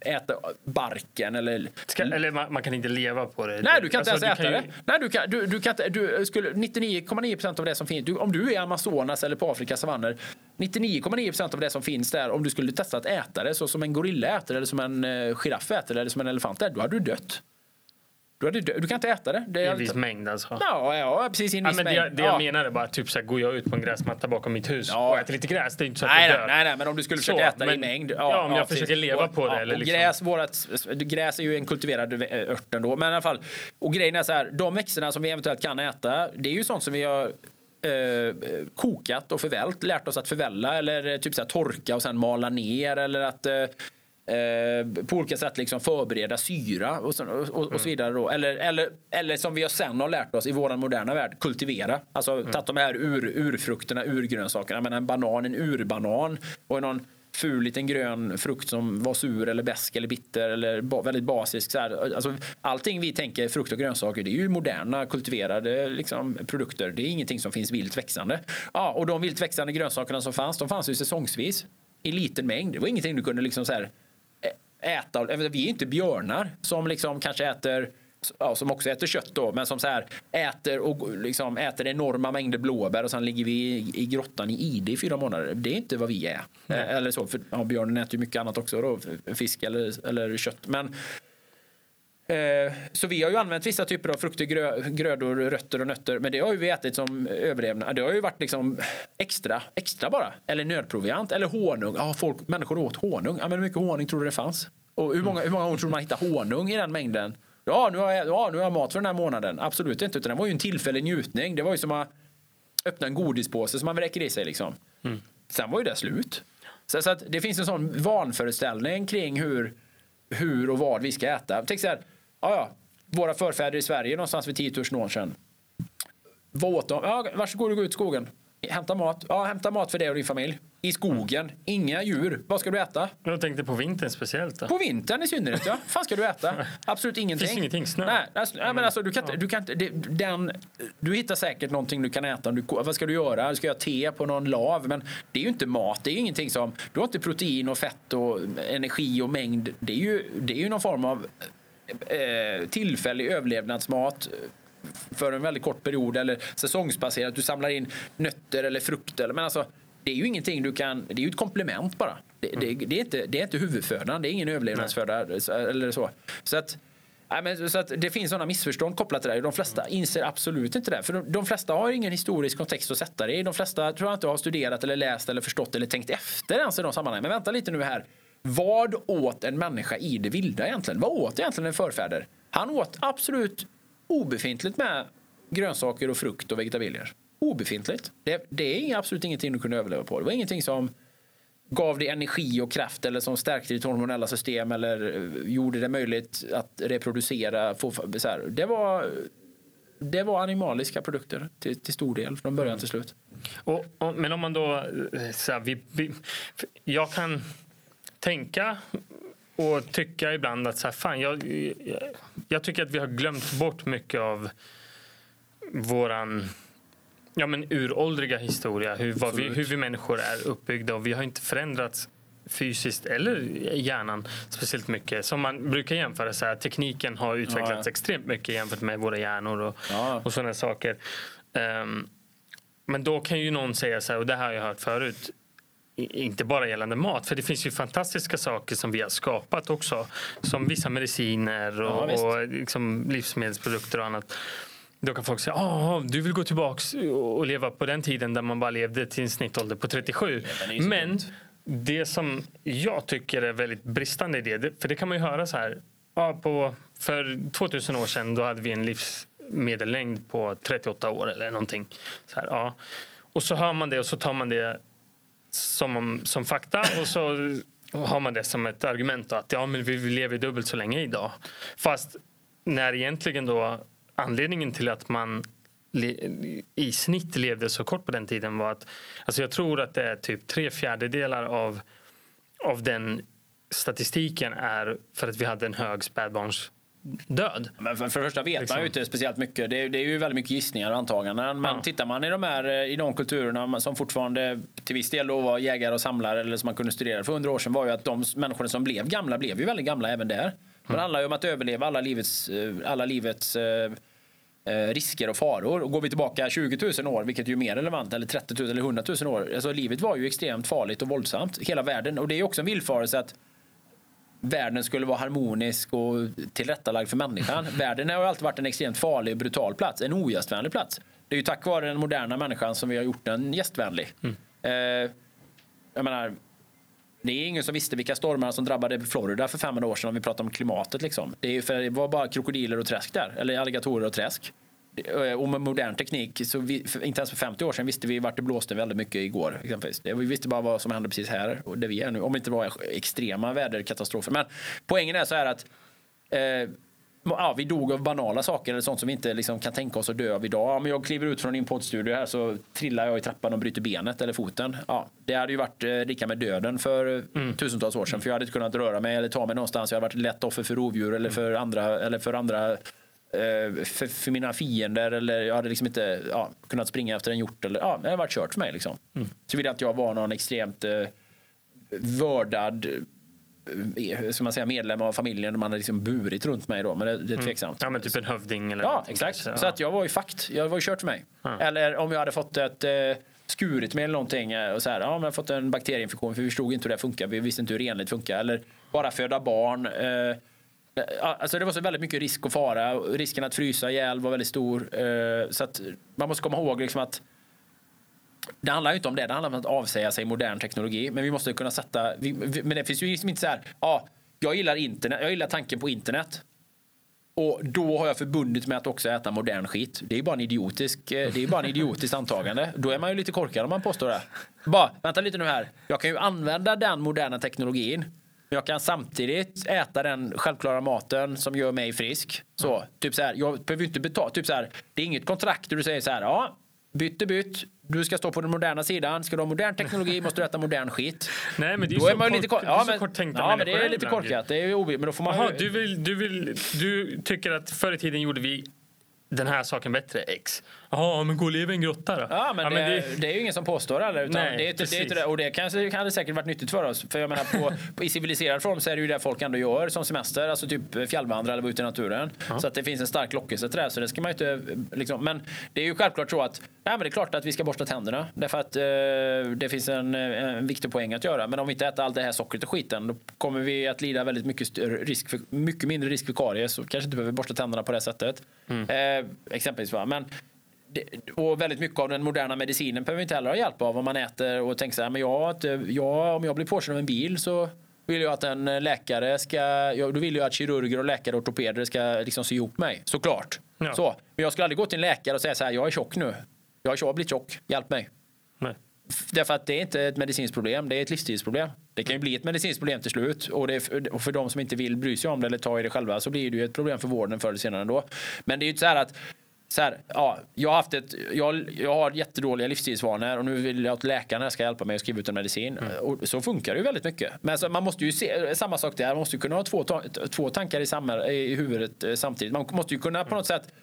Speaker 2: äta barken eller...
Speaker 1: Ska, eller man, man, kan inte leva på det.
Speaker 2: Nej, du kan inte alltså, ens äta ju... det. Nej, du kan, du, du kan du skulle, 99,9% av det som finns, du, om du är i Amazonas eller på Afrikas savanner 99,9% av det som finns där, om du skulle testa att äta det så som en gorilla äter eller som en eh, giraff äter eller som en elefant äter, då hade du dött. Du, du kan inte äta det. det
Speaker 1: I en viss mängd alltså.
Speaker 2: Ja, ja, precis i en
Speaker 1: Ja,
Speaker 2: viss
Speaker 1: men det,
Speaker 2: mängd.
Speaker 1: jag- det
Speaker 2: ja.
Speaker 1: jag menar är bara typ så här, går jag ut på en gräsmatta bakom mitt hus
Speaker 2: Ja.
Speaker 1: och äter lite gräs, det är inte så att
Speaker 2: Nej,
Speaker 1: jag dör.
Speaker 2: nej, nej, men om du skulle
Speaker 1: Så,
Speaker 2: försöka äta det i
Speaker 1: men-
Speaker 2: mängd.
Speaker 1: ja, om jag
Speaker 2: precis.
Speaker 1: försöker leva på det,
Speaker 2: Ja,
Speaker 1: eller liksom-
Speaker 2: gräs, vårat, gräs är ju en kultiverad eh, ört ändå. Men i alla fall, och grejen är så här, de växterna som vi eventuellt kan äta, det är ju sånt som vi har eh, kokat och förvält, lärt oss att förvälla eller eh, typ så här, torka och sen mala ner eller att eh, eh, på olika sätt liksom förbereda syra och så, och, och, så vidare. Då. Eller, eller, eller som vi sen har lärt oss i vår moderna värld, kultivera. Alltså tagit de här ur, urfrukterna, urgrönsakerna. En banan, en urbanan och någon ful liten grön frukt som var sur eller besk eller bitter eller ba, väldigt basisk. Så här. Alltså, allting vi tänker frukt och grönsaker det är ju moderna kultiverade liksom, produkter. Det är ingenting som finns vilt växande. Ja, och de vilt växande grönsakerna som fanns, de fanns ju säsongsvis i liten mängd. Det var ingenting du kunde liksom så här, äta. Vi är inte björnar som liksom kanske äter Ja, som också äter kött då, men som så här äter och liksom äter enorma mängder blåbär och sen ligger vi i, i grottan i ide i fyra månader. Det är inte vad vi är. Eh, Eller så, för ja, björnen äter ju mycket annat också då, fisk eller, eller kött. Men Så vi har ju använt vissa typer av frukter, grö, grödor, rötter och nötter. Men det har ju vi ätit som överlevnad. Det har ju varit liksom extra, extra bara. Eller nödproviant. Eller honung. Ja, folk, människor åt honung. Ja, men hur mycket honung tror du det fanns? Och hur många, hur många gånger tror man hittar honung i den mängden? Ja nu, har jag, ja, nu har jag mat för den här månaden. Absolut inte. Utan det var ju en tillfällig njutning. Det var ju som att öppna en godispåse som man vräker i sig. Liksom. Sen var ju det slut. Så, så det finns en sån vanföreställning kring hur, hur och vad vi ska äta. Tänk så här, ja, ja, våra förfäder i Sverige någonstans vid 10 000 år sedan. Vad åt de? Ja, varsågod och gå ut i skogen. Hämta mat. Ja, hämta mat för dig och din familj. I skogen. Inga djur. Vad ska du äta?
Speaker 1: Jag tänkte på vintern speciellt. Då.
Speaker 2: På vintern i synnerhet, ja. fan ska du äta? Absolut ingenting.
Speaker 1: Finns ingenting, snö.
Speaker 2: Nej, alltså, nej, men alltså, du kan inte, du kan det, den, du hittar säkert någonting du kan äta. Du, vad ska du göra? Du ska göra te på någon lav. Men det är ju inte mat. Det är ju ingenting som, du har inte protein och fett och energi och mängd. Det är ju, det är ju någon form av tillfällig överlevnadsmat för en väldigt kort period eller säsongsbaserat. Du samlar in nötter eller frukter. Men alltså, det är ju ingenting du kan, det är ju ett komplement bara. Det, det, det, är, inte, det är inte huvudfödan, det är ingen överlevnadsföda eller så. Så att, nej, men, så att det finns sådana missförstånd kopplat till det. De flesta inser absolut inte det. För de, de flesta har ingen historisk kontext att sätta det i. De flesta tror jag inte har studerat eller läst eller förstått eller tänkt efter ens i de sammanhangen. Men vänta lite nu här. Vad åt en människa i det vilda egentligen? Vad åt egentligen en förfäder? Han åt absolut obefintligt med grönsaker och frukt och vegetabilier. Obefintligt. Det, det är absolut ingenting du kunde överleva på. Det var ingenting som gav dig energi och kraft eller som stärkte ditt hormonella system eller eh, gjorde det möjligt att reproducera. Få, så här. Det, var, det var animaliska produkter till, till stor del från början till slut.
Speaker 1: Och, och, men om man då... Eh, så här, vi, vi, jag kan tänka och tycka ibland att så här, fan, jag, jag, jag tycker att vi har glömt bort mycket av våran ja, men uråldriga historia. Hur, vi, hur vi människor är uppbyggda. Och vi har inte förändrats fysiskt eller hjärnan speciellt mycket. Som man brukar jämföra så här, tekniken har utvecklats
Speaker 2: Ja, ja.
Speaker 1: extremt mycket jämfört med våra hjärnor och,
Speaker 2: Ja.
Speaker 1: och sådana saker. Ehm, men då kan ju någon säga så här, och det här har jag hört förut, inte bara gällande mat, för det finns ju fantastiska saker som vi har skapat också. Som vissa mediciner
Speaker 2: Ja,
Speaker 1: och,
Speaker 2: visst.
Speaker 1: och liksom livsmedelsprodukter och annat. Då kan folk säga ah, du vill gå tillbaks och leva på den tiden där man bara levde till en snittålder på 37.
Speaker 2: men det är ju så
Speaker 1: Men
Speaker 2: dumt.
Speaker 1: det som jag tycker är väldigt bristande i det, det- för det kan man ju höra så här. Ja, på, för 2000 år sedan då hade vi en livsmedellängd på 38 år eller någonting. Så här, ja. Och så hör man det och så tar man det som, som fakta och så har man det som ett argument då, att ja, men vi lever dubbelt så länge idag. Fast när egentligen då anledningen till att man i snitt levde så kort på den tiden var att alltså jag tror att det är typ tre fjärdedelar av, av den statistiken är för att vi hade en hög spädbarns spädbarnsdöd.
Speaker 2: Men för, för det första vet man
Speaker 1: Liksom.
Speaker 2: ju inte speciellt mycket. Det är, det är ju väldigt mycket gissningar och antaganden. Men
Speaker 1: Ja.
Speaker 2: tittar man i de, här, eh, i de kulturerna som fortfarande till viss del då var jägare och samlare eller som man kunde studera för hundra år sedan var ju att de människorna som blev gamla blev ju väldigt gamla även där. Men det handlar ju om att överleva alla livets, eh, alla livets eh, risker och faror. Och går vi tillbaka 20 000 år, vilket är ju mer relevant, eller 30 000 eller 100 000 år. Alltså livet var ju extremt farligt och våldsamt, hela världen. Och det är också en villfarelse att världen skulle vara harmonisk och tillrättalagd för människan. [laughs] världen har alltid varit en extremt farlig och brutal plats, en ogästvänlig plats. Det är ju tack vare den moderna människan som vi har gjort den gästvänlig. Mm. Eh, jag menar, det är ingen som visste vilka stormar som drabbade Florida för 500 år sedan om vi pratar om klimatet. Liksom. Det, är, för det var bara krokodiler och träsk där, eller alligatorer och träsk. Och med modern teknik, så vi, inte ens för 50 år sedan visste vi vart det blåste väldigt mycket igår. Exempelvis. Vi visste bara vad som hände precis här och där vi är nu. Om det inte var extrema väderkatastrofer. Men poängen är så här att eh, ja, vi dog av banala saker eller sånt som vi inte liksom kan tänka oss att dö av idag. Om jag kliver ut från din poddstudio här så trillar jag i trappan och bryter benet eller foten. Ja, det hade ju varit eh, lika med döden för mm. tusentals år sedan. För jag hade inte kunnat röra mig eller ta mig någonstans. Jag hade varit lätt offer för rovdjur eller för andra, eller för andra eh, för, för, mina fiender eller jag hade liksom inte ja, kunnat springa efter en hjort. Eller, ja, det hade varit kört för mig. Liksom. Mm. Så vill jag att jag var någon extremt eh, vördad Eh, som man säger, medlem av familjen. Man har liksom burit runt mig då, men det, det är mm. tveksamt.
Speaker 1: Mm. Ja, men typ en hövding eller
Speaker 2: Ja, exakt. Ja. Så att jag var ju fakt. Jag var ju kört för mig. Ja. Eller om jag hade fått ett eh, skurit mig eller någonting eh, och så här, ja, men jag har fått en bakterieinfektion för vi förstod inte hur det funkar. Vi visste inte hur renligt funkar. Eller bara föda barn. Eh, Alltså det var så väldigt mycket risk och fara. Risken att frysa ihjäl var väldigt stor. Eh, så att man måste komma ihåg liksom att det handlar ju inte om det, det handlar om att avsäga sig modern teknologi. Men vi måste kunna sätta, men det finns ju liksom inte så här, ja, jag gillar internet, jag gillar tanken på internet. Och då har jag förbundit mig att också äta modern skit. Det är bara en idiotisk, eh, det är bara en idiotiskt antagande. Då är man ju lite korkad om man påstår det. Bara, vänta lite nu här. Jag kan ju använda den moderna teknologin. Jag kan samtidigt äta den självklara maten som gör mig frisk. Så, mm. typ så här, jag behöver inte betala. Typ så här, det är inget kontrakt där du säger så här, ja, bytte bytt. Du ska stå på den moderna sidan. Ska du ha modern teknologi måste du äta modern skit.
Speaker 1: Nej, men det är, då så, är man lite kort, ja, men, korttänkta
Speaker 2: ja, men det är lite korkat. Det är men då får man
Speaker 1: Aha, du, vill, du, vill, du tycker att förr i tiden gjorde vi den här saken bättre, X. Ja, men gå och leva i en grotta då.
Speaker 2: Ja, men, ja, det, men det... det, är ju ingen som påstår det. Utan Nej, det, är, det, det, och det kanske kan det säkert varit nyttigt för oss. För jag menar, på, [laughs] på, i civiliserad form så är det ju det folk ändå gör som semester. Alltså typ fjällvandra eller vara ute i naturen. Ja. Så att det finns en stark lockelse till det. Så det ska man inte, liksom, men det är ju självklart så att nej, men det är klart att vi ska borsta tänderna. Därför att eh, det finns en, en viktig poäng att göra. Men om vi inte äter allt det här sockret och skiten då kommer vi att lida väldigt mycket, risk för, mycket mindre risk för karies och kanske inte behöver borsta tänderna på det sättet. Mm. Eh, exempelvis. Va? Men och väldigt mycket av den moderna medicinen behöver vi inte heller ha hjälp av om man äter och tänker så här, men jag, jag, om jag blir påkörd av en bil så vill jag att en läkare ska, då vill jag att kirurger och läkare och ortopeder ska liksom sy ihop mig, såklart. Ja. Så. Men jag skulle aldrig gå till en läkare och säga så här, jag är tjock nu. Jag har blivit tjock, hjälp mig. Nej. Därför att det är inte ett medicinskt problem, det är ett livsstilsproblem. Det kan ju bli ett medicinskt problem till slut och, det är, och för de som inte vill bry sig om det eller ta i det själva så blir det ju ett problem för vården förr eller senare ändå. Men det är ju inte så här att så här, ja, jag har haft ett, jag, jag har jättedåliga livsstilsvanor och nu vill jag att läkarna ska hjälpa mig att skriva ut en medicin. Mm. Och så funkar det ju väldigt mycket. Men alltså, man måste ju se, samma sak där, man måste ju kunna ha två, två tankar i, samma, i huvudet eh, samtidigt. Man måste ju kunna på något sätt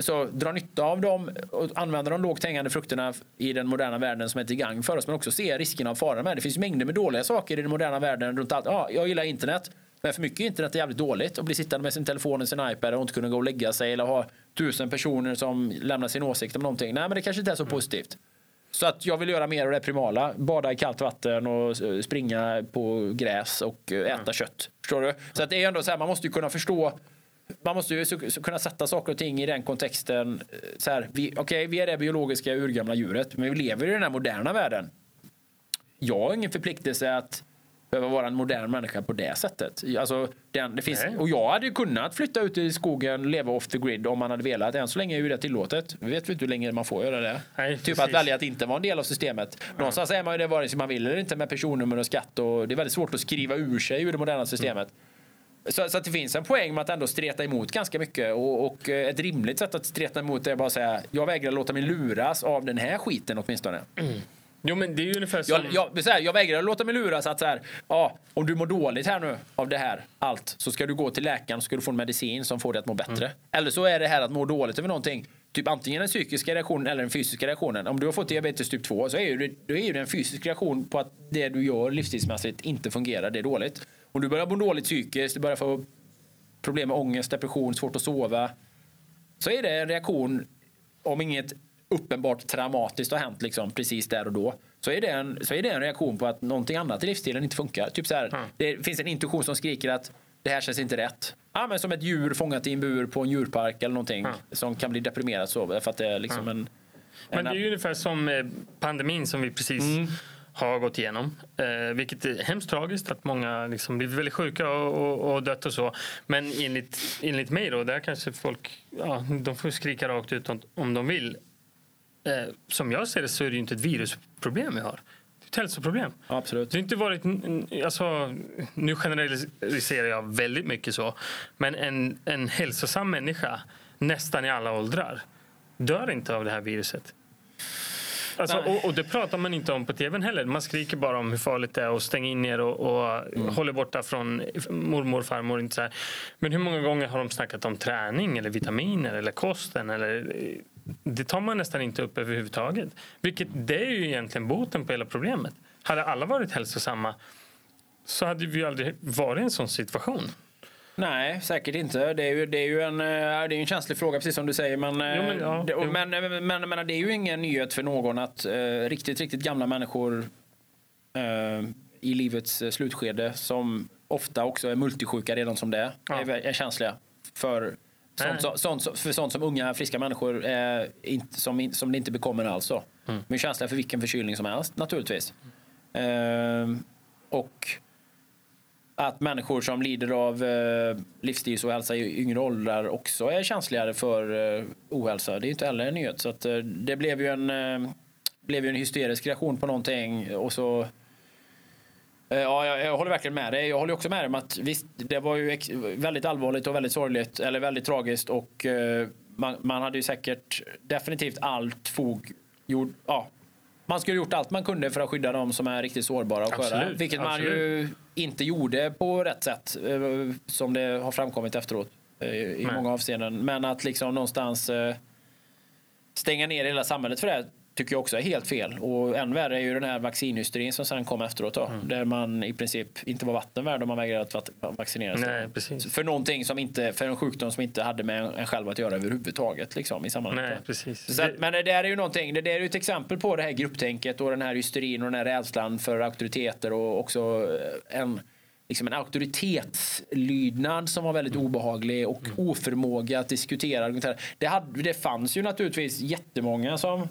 Speaker 2: så dra nytta av dem och använda de lågt hängande frukterna i den moderna världen som är till gang för oss men också se riskerna och farorna med det. finns mängder med dåliga saker i den moderna världen runt allt. Ja, jag gillar internet. Men för mycket internet är jävligt dåligt och bli sittande med sin telefon och sin iPad och inte kunna gå och lägga sig eller ha tusen personer som lämnar sin åsikt om någonting. Nej, men det kanske inte är så mm. positivt. Så att jag vill göra mer av det primala. Bada i kallt vatten och springa på gräs och äta mm. kött. Förstår du? Så att det är ändå så här, man måste ju kunna förstå man måste ju kunna sätta saker och ting i den kontexten. Så här, vi, okay, vi är det biologiska urgamla djuret, men vi lever i den här moderna världen. Jag har ingen förpliktelse att behöva vara en modern människa på det sättet. Alltså, den, det finns, och jag hade ju kunnat flytta ut i skogen, leva off the grid om man hade velat. Än så länge är ju det tillåtet. Vi vet inte hur länge man får göra det. Nej, typ precis. att välja att inte vara en del av systemet. Någonstans är man ju det vare sig man vill eller inte med personnummer och skatt. Och det är väldigt svårt att skriva ur sig ur det moderna systemet. Mm. Så, så, att det finns en poäng med att ändå streta emot ganska mycket. Och, och ett rimligt sätt att streta emot är bara att säga jag vägrar låta mig luras av den här skiten åtminstone. Mm.
Speaker 1: Jo, men det är ju ungefär som...
Speaker 2: Jag, jag, här, jag vägrar låta mig luras att så här, ja, om du mår dåligt här nu av det här, allt, så ska du gå till läkaren och ska du få en medicin som får dig att må bättre. Mm. Eller så är det här att må dåligt över någonting, typ antingen den psykiska reaktionen eller den fysiska reaktionen. Om du har fått diabetes typ 2 så är det, då är det en fysisk reaktion på att det du gör livsstilsmässigt inte fungerar, det är dåligt. Om du börjar må dåligt psykiskt, du börjar få problem med ångest, depression, svårt att sova, så är det en reaktion om inget uppenbart traumatiskt har hänt liksom, precis där och då. Så är, det en, så är det en reaktion på att någonting annat i livsstilen inte funkar. Typ så här,
Speaker 1: Mm.
Speaker 2: Det finns en intuition som skriker att det här känns inte rätt. Ja, men som ett djur fångat i en bur på en djurpark eller någonting
Speaker 1: Mm.
Speaker 2: som kan bli deprimerat så för att det är liksom en,
Speaker 1: Men
Speaker 2: en
Speaker 1: det är ju ungefär som eh, pandemin som vi precis
Speaker 2: Mm.
Speaker 1: har gått igenom. Eh, vilket är hemskt tragiskt att många liksom blivit väldigt sjuka och, och, och dött och så. Men enligt, enligt mig då, där kanske folk ja, de får skrika rakt ut om, om de vill. Eh, som jag ser det så är det ju inte ett virusproblem vi har. Det är ett hälsoproblem.
Speaker 2: Absolut.
Speaker 1: Det har inte varit, alltså, nu generaliserar jag väldigt mycket så, men en, en hälsosam människa nästan i alla åldrar dör inte av det här viruset. Alltså, och, och det pratar man inte om på tv heller. Man skriker bara om hur farligt det är och stänger in er och, och
Speaker 2: Mm.
Speaker 1: håller borta från mormor och farmor. Inte så här. Men hur många gånger har de snackat om träning eller vitaminer eller kosten? Eller, det tar man nästan inte upp överhuvudtaget. Vilket det är ju egentligen boten på hela problemet. Hade alla varit hälsosamma så hade vi aldrig varit i en sån situation.
Speaker 2: Nej, säkert inte. Det är ju, det är ju en, eh, det är en känslig fråga, precis som du säger. Men, eh,
Speaker 1: Jo, men, ja,
Speaker 2: det,
Speaker 1: jo.
Speaker 2: men, men, men, men det är ju ingen nyhet för någon att eh, riktigt, riktigt gamla människor eh, i livets eh, slutskede som ofta också är multisjuka redan som det är,
Speaker 1: Ja.
Speaker 2: är, är känsliga för. Sånt, som- sånt, som- för sånt som unga friska människor är inte, som, som det inte bekommer alls. Då.
Speaker 1: Mm.
Speaker 2: De är känsliga för vilken förkylning som helst naturligtvis. Eh, och att människor som lider av eh, livsstilsohälsa i yngre åldrar också är känsligare för eh, ohälsa. Det är inte heller en nyhet. Så att, eh, det blev ju en, eh, blev ju en hysterisk reaktion på någonting och så eh, Ja, jag, jag håller verkligen med dig. Jag håller också med dig om att visst, det var ju väldigt allvarligt och väldigt sorgligt, eller väldigt tragiskt och eh, man, man hade ju säkert definitivt allt fog gjort, ja, man skulle gjort allt man kunde för att skydda de som är riktigt sårbara och sköra.
Speaker 1: Absolut,
Speaker 2: Vilket man ju inte gjorde på rätt sätt, eh, som det har framkommit efteråt eh, i
Speaker 1: Nej.
Speaker 2: många avseenden. Men att liksom någonstans eh, stänga ner hela samhället för det tycker jag också är helt fel. Och än värre är ju den här vaccinhysterin som sen kom efteråt då,
Speaker 1: Mm.
Speaker 2: där man i princip inte var vatten värd om man vägrade att vac- vaccinera sig.
Speaker 1: Nej, precis.
Speaker 2: För någonting som inte, för en sjukdom som inte hade med en själv att göra överhuvudtaget liksom, i sammanhanget.
Speaker 1: Nej, precis.
Speaker 2: Att, men det där är ju någonting, det där är ju ett exempel på det här grupptänket och den här hysterin och den här rädslan för auktoriteter och också eh, en, liksom en auktoritetslydnad som var väldigt obehaglig och oförmåga att diskutera. Det, hade, det fanns ju naturligtvis jättemånga som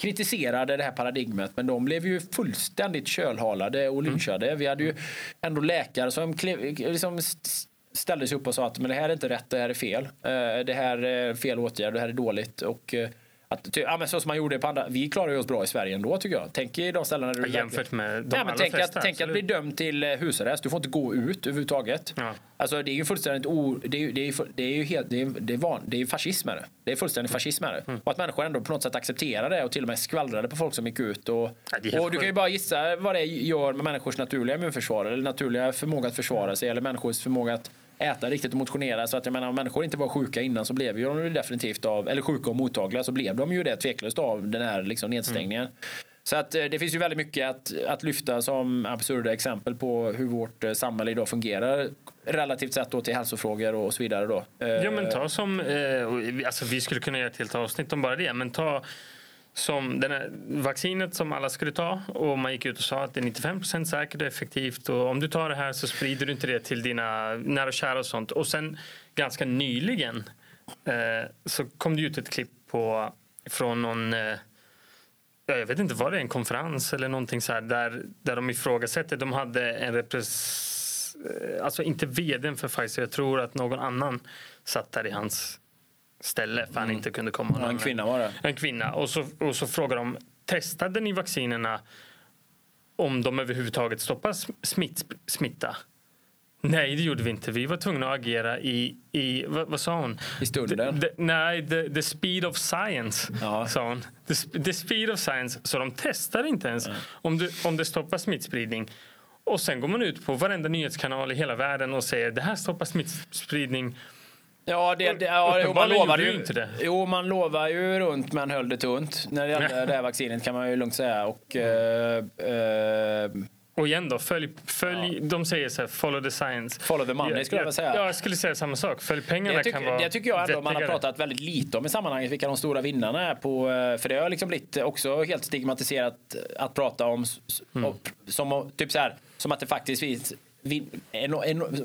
Speaker 2: kritiserade det här paradigmet men de blev ju fullständigt kölhalade och lynchade. Vi hade ju ändå läkare som klev, liksom st- ställde sig upp och sa att men det här är inte rätt, det här är fel. Eh, Det här är fel åtgärd, det här är dåligt. Och, eh, att, ja, men så som man gjorde på andra, vi klarar oss bra i Sverige ändå tycker jag. Tänk i de ställena där du
Speaker 1: Jämfört med de
Speaker 2: Ja, men tänk,
Speaker 1: flesta.
Speaker 2: att, tänk att bli dömd till eh, husarrest. Du får inte gå ut överhuvudtaget.
Speaker 1: Ja.
Speaker 2: Alltså, det är ju fullständigt o, det är, ju- det är, det är ju helt, det är, det är, van, det är ju fascism är det. Det är fullständig fascism är det.
Speaker 1: Mm.
Speaker 2: Och att människor ändå på något sätt accepterar det och till och med skvallrade på folk som gick ut. Och,
Speaker 1: Ja,
Speaker 2: och du kan ju bara gissa vad det gör med människors naturliga immunförsvar eller naturliga förmåga att försvara sig eller människors förmåga att äta riktigt och motionera. Så att jag menar, om människor inte var sjuka innan så blev ju de definitivt av, eller sjuka och mottagliga så blev de ju det tveklöst av den här liksom nedstängningen. Så att eh, det finns ju väldigt mycket att, att lyfta som absurda exempel på hur vårt eh, samhälle idag fungerar relativt sett då till hälsofrågor och så vidare då. Eh,
Speaker 1: Ja, men ta som... Eh, alltså, vi skulle kunna göra ett helt avsnitt om bara det. Men ta som den här vaccinet som alla skulle ta och man gick ut och sa att det är 95% säkert och effektivt och om du tar det här så sprider du inte det till dina nära och kära och sånt. Och sen ganska nyligen eh, så kom det ut ett klipp på från någon eh, jag vet inte vad det är, en konferens eller någonting så här där, där de ifrågasätter. De hade en repres... Eh, alltså inte vdn för Pfizer, jag tror att någon annan satt där i hans ställe för han inte kunde komma.
Speaker 2: Mm. ja,
Speaker 1: någon
Speaker 2: en kvinna var det.
Speaker 1: en kvinna. Och så, och så frågar de, testade ni vaccinerna om de överhuvudtaget stoppar sm- smitt, smitta? Nej, det gjorde vi inte. Vi var tvungna att agera i, i vad, vad sa hon?
Speaker 2: I stunden.
Speaker 1: The, the, nej, the, the speed of science,
Speaker 2: Ja.
Speaker 1: sa hon. The, the speed of science. Så de testar inte ens om, du, om det stoppar smittspridning. Och sen går man ut på varenda nyhetskanal i hela världen och säger det här stoppar smittspridning.
Speaker 2: Ja, det, det, ja jo, man lovar ju
Speaker 1: inte det.
Speaker 2: Jo, man lovar ju runt men höll det tunt. När det gällde det här vaccinet kan man ju lugnt säga. Och, eh, eh,
Speaker 1: Och igen då, följ, följ de säger så här, follow the science.
Speaker 2: Follow the money skulle jag vilja säga.
Speaker 1: Ja, jag skulle säga samma sak. Följ pengarna
Speaker 2: Det tycker,
Speaker 1: kan vara
Speaker 2: det tycker jag ändå man har
Speaker 1: vettigare.
Speaker 2: pratat väldigt lite om i sammanhanget, vilka de stora vinnarna är på. eh, För det har liksom blivit också helt stigmatiserat att prata om
Speaker 1: Mm.
Speaker 2: och, som, typ så här, som att det faktiskt finns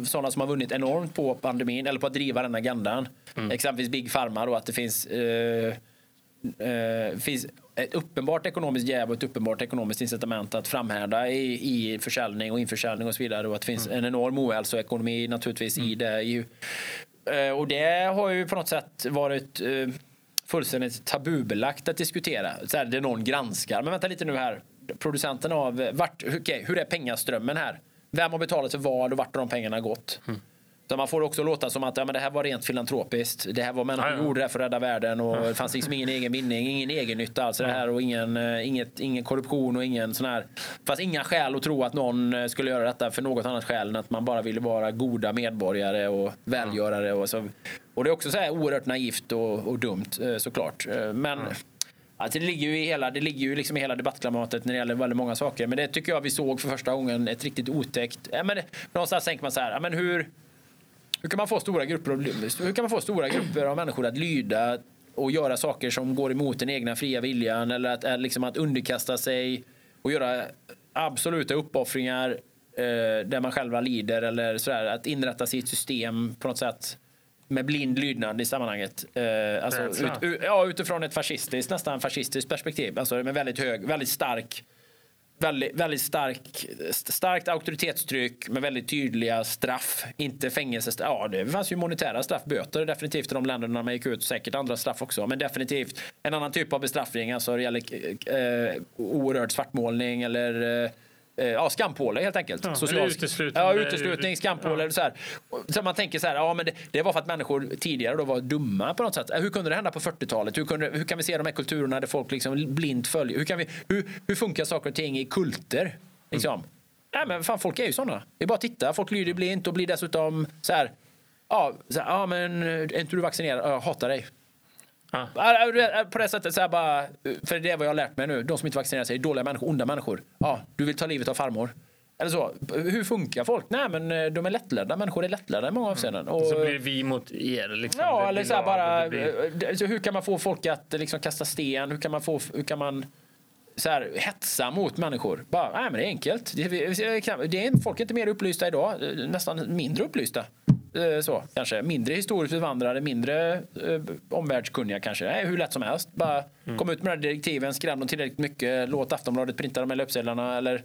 Speaker 2: sådana som har vunnit enormt på pandemin eller på att driva den agendan.
Speaker 1: Mm.
Speaker 2: Exempelvis Big Pharma då, att det finns eh, eh, finns ett uppenbart ekonomiskt jäv och ett uppenbart ekonomiskt incitament att framhärda i, i försäljning och införsäljning och så vidare. Och att det finns en enorm ohälsoekonomi naturligtvis i det. I, eh, och det har ju på något sätt varit eh, fullständigt tabubelagt att diskutera. Så här, det någon granskar. Men vänta lite nu här. Producenten av... Vart, okej, hur är pengaströmmen här? Vem har betalat för vad och vart har de pengarna gått? Så man får också låta som att ja, men det här var rent filantropiskt. Det här var människor som gjorde det här för att rädda världen och det fanns liksom ingen egen vinning, ingen egen nytta alls det här och ingen, eh, inget, ingen korruption och ingen sån här. Det fanns inga skäl att tro att någon eh, skulle göra detta för något annat skäl än att man bara ville vara goda medborgare och välgörare och så. Och det är också så här oerhört naivt och, och dumt eh, såklart. Men Alltså det ligger ju i hela, det ligger ju liksom i hela debattklimatet när det gäller väldigt många saker. Men det tycker jag vi såg för första gången ett riktigt otäckt... Ja, men någonstans tänker man så här, ja, men hur, hur kan man få stora grupper av, hur kan man få stora grupper av människor att lyda och göra saker som går emot den egna fria viljan eller att, liksom att underkasta sig och göra absoluta uppoffringar eh, där man själva lider eller sådär. Att inrätta sitt system på något sätt med blind lydnad i sammanhanget. Eh, alltså ut, u- ja, utifrån ett fascistiskt, nästan fascistiskt perspektiv. Alltså med väldigt hög, väldigt stark väldigt, väldigt stark, starkt auktoritetstryck med väldigt tydliga straff. Inte fängelsestraff. Ja, det fanns ju monetära straff, böter definitivt i de länderna man gick ut. Säkert andra straff också. Men definitivt en annan typ av bestraffning. Alltså det gäller eh, oerhörd svartmålning eller eh, eh, Ja, skampåle helt enkelt.
Speaker 1: Ja,
Speaker 2: Social-
Speaker 1: uteslutning.
Speaker 2: Ja, uteslutning, skampåle.
Speaker 1: Ja.
Speaker 2: Så, här. så man tänker så här, ja men det, det var för att människor tidigare då var dumma på något sätt. Hur kunde det hända på 40-talet? Hur, kunde, hur kan vi se de här kulturerna där folk liksom blint följer? Hur, kan vi, hur, hur funkar saker och ting i kulter? Liksom? Nej men fan, folk är ju sådana. Det är bara att titta. Folk lyder blint och blir dessutom så här, ja, så här, ja men är inte du vaccinerad? Ja, Jag hatar dig.
Speaker 1: Ja,
Speaker 2: På det sättet, så här bara, för det är vad jag har lärt mig nu. De som inte vaccinerar sig är dåliga människor, onda människor. Ja, du vill ta livet av farmor. Eller så. Hur funkar folk? Nej, men eh, de är lättledda. Människor är lättledda i många avseenden. Och,
Speaker 1: Så blir det vi mot er. Liksom.
Speaker 2: ja, eller så här bara...
Speaker 1: blir-
Speaker 2: eh, hur kan man få folk att liksom kasta sten? Hur kan man få... Hur kan man så här, hetsa mot människor. Bara, nej, men det är enkelt. Det, är- det folk är inte mer upplysta idag, eh, nästan mindre upplysta. Eh, Så, kanske. Mindre historiskt bevandrade, mindre eh, omvärldskunniga kanske. Nej, hur lätt som helst. Bara kom ut med de här direktiven, skräm dem tillräckligt mycket, låt Aftonbladet printa de här löpsedlarna. Eller,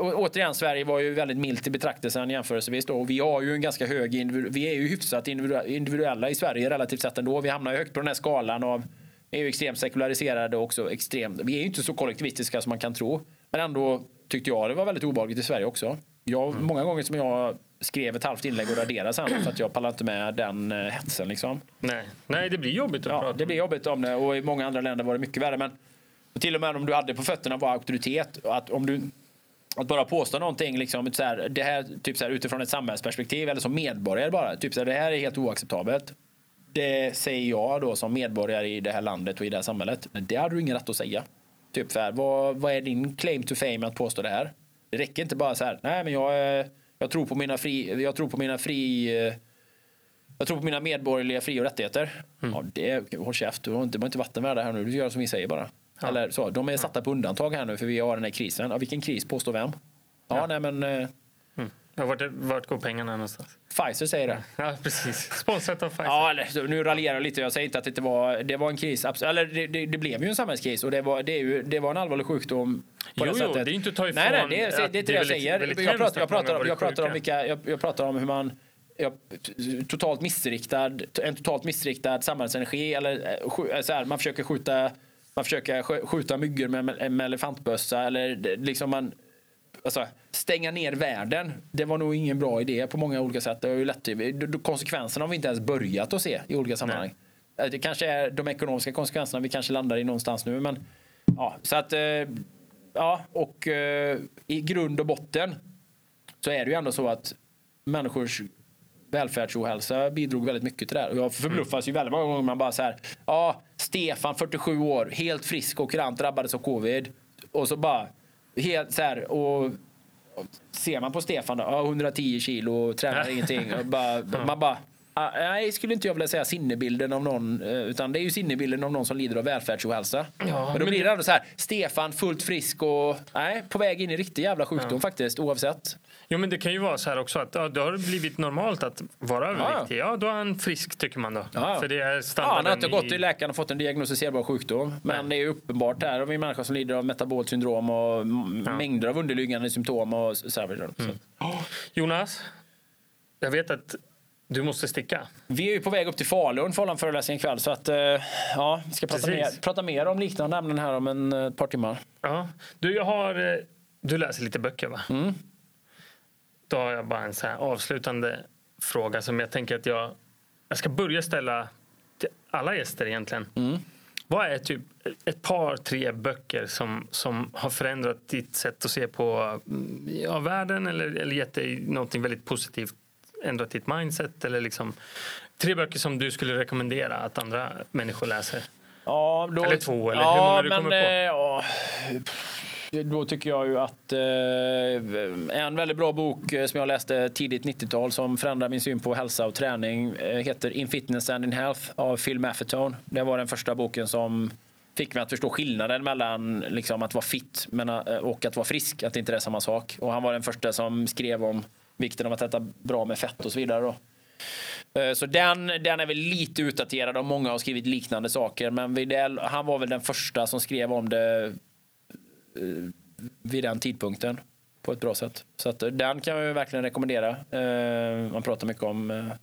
Speaker 2: Å- Återigen, Sverige var ju väldigt milt i betraktelsen jämförelsevis. Då. Och vi har ju en ganska hög individu- vi är ju hyfsat individu- individuella i Sverige relativt sett ändå. Vi hamnar ju högt på den här skalan av är ju extremt sekulariserade och också extremt. Vi är ju inte så kollektivistiska som man kan tro. Men ändå tyckte jag det var väldigt obehagligt i Sverige också. Jag, Många gånger som jag skrev ett halvt inlägg och raderade sen för att jag pallade inte med den eh, hetsen. Liksom.
Speaker 1: Nej. Nej, det blir jobbigt att
Speaker 2: Ja,
Speaker 1: prata
Speaker 2: det blir jobbigt om det och i många andra länder var det mycket värre. Men till och med om du hade på fötterna var auktoritet. och Att om du att bara påstå någonting liksom, så här, det här, typ så här, utifrån ett samhällsperspektiv eller som medborgare bara. Typ så här, det här är helt oacceptabelt. Det säger jag då som medborgare i det här landet och i det här samhället. Det hade du ingen rätt att säga. Typ så här, vad, vad är din claim to fame att påstå det här? Det räcker inte bara så här, nej men jag, jag tror på mina fri, jag tror på mina fri, eh, jag tror på mina medborgerliga fri och rättigheter. Ja, det, håll käft, du har inte, har inte vatten värda här nu. Du gör som vi säger bara.
Speaker 1: Ja.
Speaker 2: Eller så, de är satta på undantag här nu för vi har den här krisen. Ja, vilken kris påstår vem? Ja,
Speaker 1: Ja.
Speaker 2: nej men eh,
Speaker 1: Ja, vart, vart går pengarna någonstans?
Speaker 2: Pfizer säger det.
Speaker 1: Ja, precis. Sponsrat av Pfizer.
Speaker 2: Ja, eller, nu raljerar jag lite. Jag säger inte att det inte var, det var en kris. Eller det, det, det blev ju en samhällskris och det var, det är ju, det var en allvarlig sjukdom. På
Speaker 1: Jo, jo, det är inte att ta ifrån
Speaker 2: Nej, nej, det, är- det, det är inte
Speaker 1: det
Speaker 2: jag
Speaker 1: väldigt-
Speaker 2: säger. Jag pratar, jag pratar, jag pratar om vilka, jag, jag pratar om hur man jag, totalt missriktad, en totalt missriktad samhällsenergi eller eh, eh, så här, man försöker skjuta man försöker skj- skjuta myggor med, med, elefantbössa eller liksom man alltså, stänga ner världen. Det var nog ingen bra idé på många olika sätt. Det har ju lett till, konsekvenserna har vi inte ens börjat att se i olika sammanhang. Eh, Det kanske är de ekonomiska konsekvenserna vi kanske landar i någonstans nu. Men, ja, så att, eh, ja, och eh, i grund och botten så är det ju ändå så att människors välfärdsohälsa bidrog väldigt mycket till det här. Och jag förbluffas ju väldigt många gånger. Man bara så här, ja, Stefan, 47 år, helt frisk och kurant, drabbades av covid. Och så bara, helt så här, och ser man på Stefan då, ja, 110 kilo, tränar ingenting. Och bara, [laughs] Man bara, ah, nej, skulle inte jag vilja säga sinnebilden av någon, eh, utan det är ju sinnebilden av någon som lider av välfärdsohälsa.
Speaker 1: Ja,
Speaker 2: men då blir det ändå så här, Stefan fullt frisk och nej, på väg in i riktig jävla sjukdom faktiskt, oavsett.
Speaker 1: Jo, men det kan ju vara så här också att ja, det har blivit normalt att vara överviktig. Ja, då är han frisk tycker man då.
Speaker 2: Ja.
Speaker 1: För det är
Speaker 2: Ja, han har inte gått
Speaker 1: i-
Speaker 2: till läkaren och fått en diagnostiserbar sjukdom. Men det är uppenbart här har vi människor som lider av metabolt syndrom och m- mängder av underliggande symptom och så här vidare.
Speaker 1: Mm. Jonas, jag vet att du måste sticka.
Speaker 2: Vi är ju på väg upp till Falun för att hålla en ikväll så att eh, ja, vi ska prata mer, prata mer om liknande ämnen här om en eh, par timmar.
Speaker 1: Ja. Du, jag har, eh, du läser lite böcker, va?
Speaker 2: Mm.
Speaker 1: Då har jag bara en så avslutande fråga som jag tänker att jag, jag ska börja ställa till alla gäster egentligen.
Speaker 2: Mm.
Speaker 1: Vad är typ ett par, tre böcker som, som har förändrat ditt sätt att se på mm, ja, världen eller, eller gett dig någonting väldigt positivt? Ändrat ditt mindset? Eller liksom, tre böcker som du skulle rekommendera att andra människor läser?
Speaker 2: Ja, då,
Speaker 1: Eller två, eller hur
Speaker 2: ja,
Speaker 1: många du
Speaker 2: men,
Speaker 1: kommer på?
Speaker 2: ja, då tycker jag ju att eh, en väldigt bra bok eh, som jag läste tidigt 90-tal som förändrar min syn på hälsa och träning eh, heter In Fitness and in Health av Phil Maffetone. Det var den första boken som fick mig att förstå skillnaden mellan liksom, att vara fit eh, och att vara frisk, att det inte är samma sak. Och han var den första som skrev om vikten av att äta bra med fett och så vidare. Då. Så den, den är väl lite utdaterad och många har skrivit liknande saker. Men Videl, han var väl den första som skrev om det Eh, vid den tidpunkten på ett bra sätt. Så att, eh, den kan jag verkligen rekommendera. Eh, man pratar mycket om maffträning,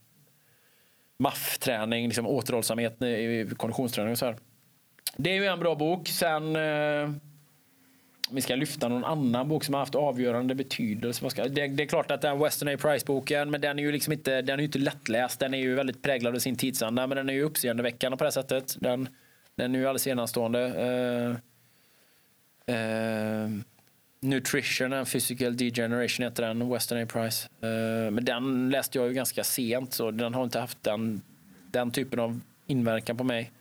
Speaker 2: MAF-träning, liksom återhållsamhet i konditionsträning och så här. Det är ju en bra bok. Sen om vi ska lyfta någon annan bok som har haft avgörande betydelse. Det, det är klart att den Western A. Price-boken, men den är ju liksom inte, den är inte lättläst. Den är ju väldigt präglad av sin tidsanda, men den är ju uppseendeväckande på det sättet. Den, den är ju alldeles enastående. Uh, Nutrition and Physical Degeneration heter den, Western A. Price. Uh, men den läste jag ju ganska sent, så den har inte haft den, den typen av inverkan på mig.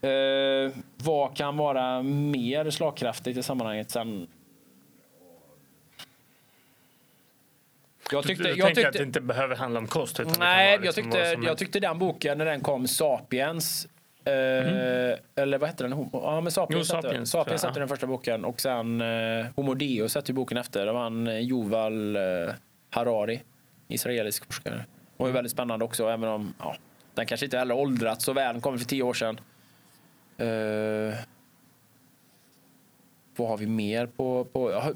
Speaker 2: Eh, vad kan vara mer slagkraftigt i sammanhanget? Sen... Jag tyckte,
Speaker 1: du
Speaker 2: jag
Speaker 1: tänker att
Speaker 2: tyckte,
Speaker 1: det inte behöver handla om kost?
Speaker 2: Nej, jag,
Speaker 1: liksom
Speaker 2: tyckte,
Speaker 1: som
Speaker 2: jag tyckte den boken när den kom, Sapiens, eh, eller vad hette den? Ja, men Sapiens,
Speaker 1: Jo, Sapiens,
Speaker 2: Sapiens hette den första boken och sen eh, Homo Deus hette boken efter. Det var han eh, Yuval eh, Harari, israelisk forskare. Och är väldigt spännande också, även om ja, den kanske inte heller åldrats så väl. Den kom för tio år sedan. Eh, vad har vi mer på... på ja,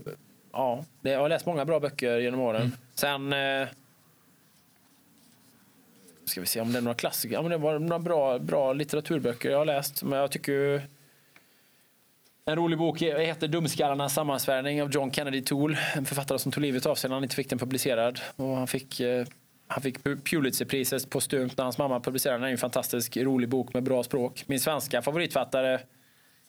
Speaker 2: ja, jag har läst många bra böcker genom åren. Sen... Eh, ska vi se om det är några klassiker. Ja, men det var några bra, bra litteraturböcker jag har läst. Men jag tycker ju- en rolig bok heter Dumskallarnas sammansvärjning av John Kennedy Toole. En författare som tog livet av sig när han inte fick den publicerad. Och han fick, eh, han fick Pulitzerpriset postumt när hans mamma publicerade den. Det är en fantastisk rolig bok med bra språk. Min svenska favoritfattare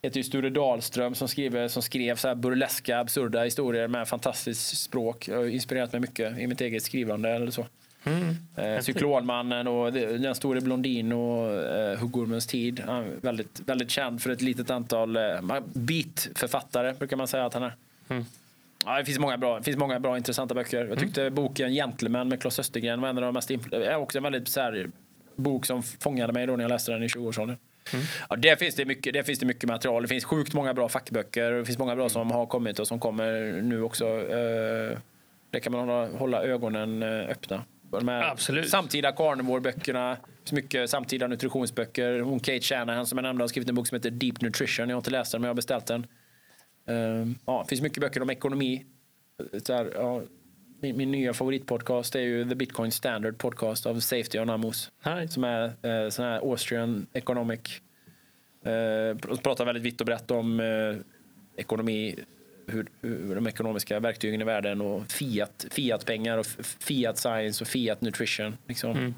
Speaker 2: heter ju Sture Dahlström som, skriver, som skrev så här burleska, absurda historier med fantastiskt språk. Jag har inspirerat mig mycket i mitt eget skrivande eller så.
Speaker 1: Mm.
Speaker 2: Eh, Cyklonmannen och Den store blondin och eh, Huggormens tid. Han är väldigt, väldigt känd för ett litet antal eh, beat-författare brukar man säga att han är.
Speaker 1: Mm.
Speaker 2: Ja, det finns många bra, det finns många bra intressanta böcker. Jag tyckte boken Gentleman med Claes Östergren var en av de mest är också en väldigt så här, bok som fångade mig då när jag läste den i 20-årsåldern. Ja, där, finns det mycket, där finns det mycket material. Det finns sjukt många bra fackböcker. Det finns många bra som har kommit och som kommer nu också. Eh, Det kan man hålla, hålla ögonen öppna. De här
Speaker 1: Absolut.
Speaker 2: Samtida carnivore-böckerna, så mycket samtida nutritionsböcker. Hon Kate Shanahan som jag nämnde har skrivit en bok som heter Deep Nutrition. Jag har inte läst den men jag har beställt den. Eh, Ja, det finns mycket böcker om ekonomi. Här, ja, min, min nya favoritpodcast är ju The Bitcoin Standard Podcast av Safety on Amos.
Speaker 1: Nice.
Speaker 2: Som är eh, sån här Austrian Economic. Pr- pratar väldigt vitt och brett om eh, ekonomi, hur, hur de ekonomiska verktygen i världen och fiat, fiat-pengar och fiat science och fiat nutrition. Liksom.
Speaker 1: Mm.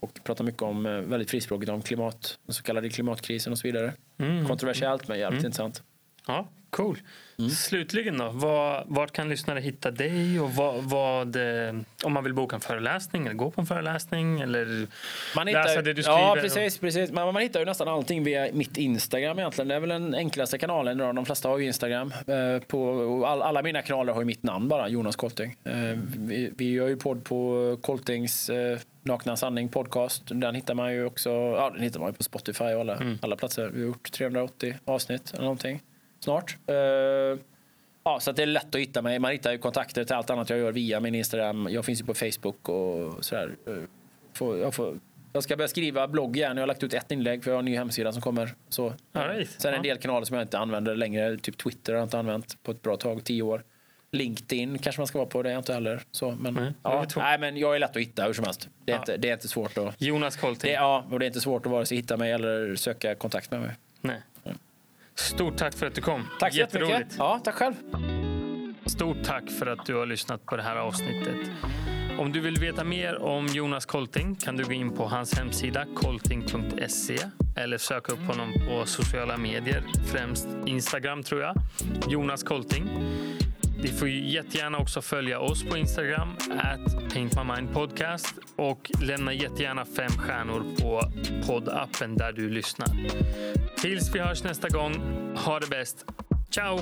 Speaker 2: Och pratar mycket om, eh, väldigt frispråkigt om klimat, den så kallade klimatkrisen och så vidare.
Speaker 1: Mm.
Speaker 2: Kontroversiellt men jävligt intressant.
Speaker 1: Ja, Cool. Mm. Slutligen då, vad, vart kan lyssnare hitta dig och vad, vad, eh, om man vill boka en föreläsning eller gå på en föreläsning eller
Speaker 2: man hittar, läsa det du skriver? Ja, precis. precis. Man, man hittar ju nästan allting via mitt Instagram egentligen. Det är väl den enklaste kanalen. Då. De flesta har ju Instagram. Eh, på, all, alla mina kanaler har ju mitt namn bara, Jonas Kolting. Eh, vi, vi gör ju podd på Koltings Nakna Sanning podcast. Den hittar man ju också ja, den hittar man ju på Spotify och alla, mm. alla platser. Vi har gjort 380 avsnitt eller någonting snart. Uh, ja, så det är lätt att hitta mig. Man hittar ju kontakter till allt annat jag gör via min Instagram. Jag finns ju på Facebook och sådär. Uh, får, jag, får, jag ska börja skriva blogg igen. Jag har lagt ut ett inlägg för jag har en ny hemsida som kommer. Så.
Speaker 1: Right.
Speaker 2: Sen en del kanaler som jag inte använder längre. Typ Twitter har jag inte använt på ett bra tag, tio år. LinkedIn kanske man ska vara på, det är jag inte heller. Så, men, mm. ja, nej, men jag är lätt att hitta hur som helst. Det är, ja. inte, det är inte svårt att...
Speaker 1: Jonas Kolting.
Speaker 2: ja, och det är inte svårt att vare sig hitta mig eller söka kontakt med mig.
Speaker 1: Nej. Stort tack för att du kom.
Speaker 2: Tack så jättemycket. Ja, tack själv.
Speaker 1: Stort tack för att du har lyssnat på det här avsnittet. Om du vill veta mer om Jonas Kolting kan du gå in på hans hemsida kolting.se eller söka upp honom på sociala medier, främst Instagram tror jag. Jonas Kolting. Ni får jättegärna också följa oss på Instagram, at paintmymindpodcast och lämna jättegärna fem stjärnor på poddappen där du lyssnar. Tills vi hörs nästa gång, ha det bäst. Ciao!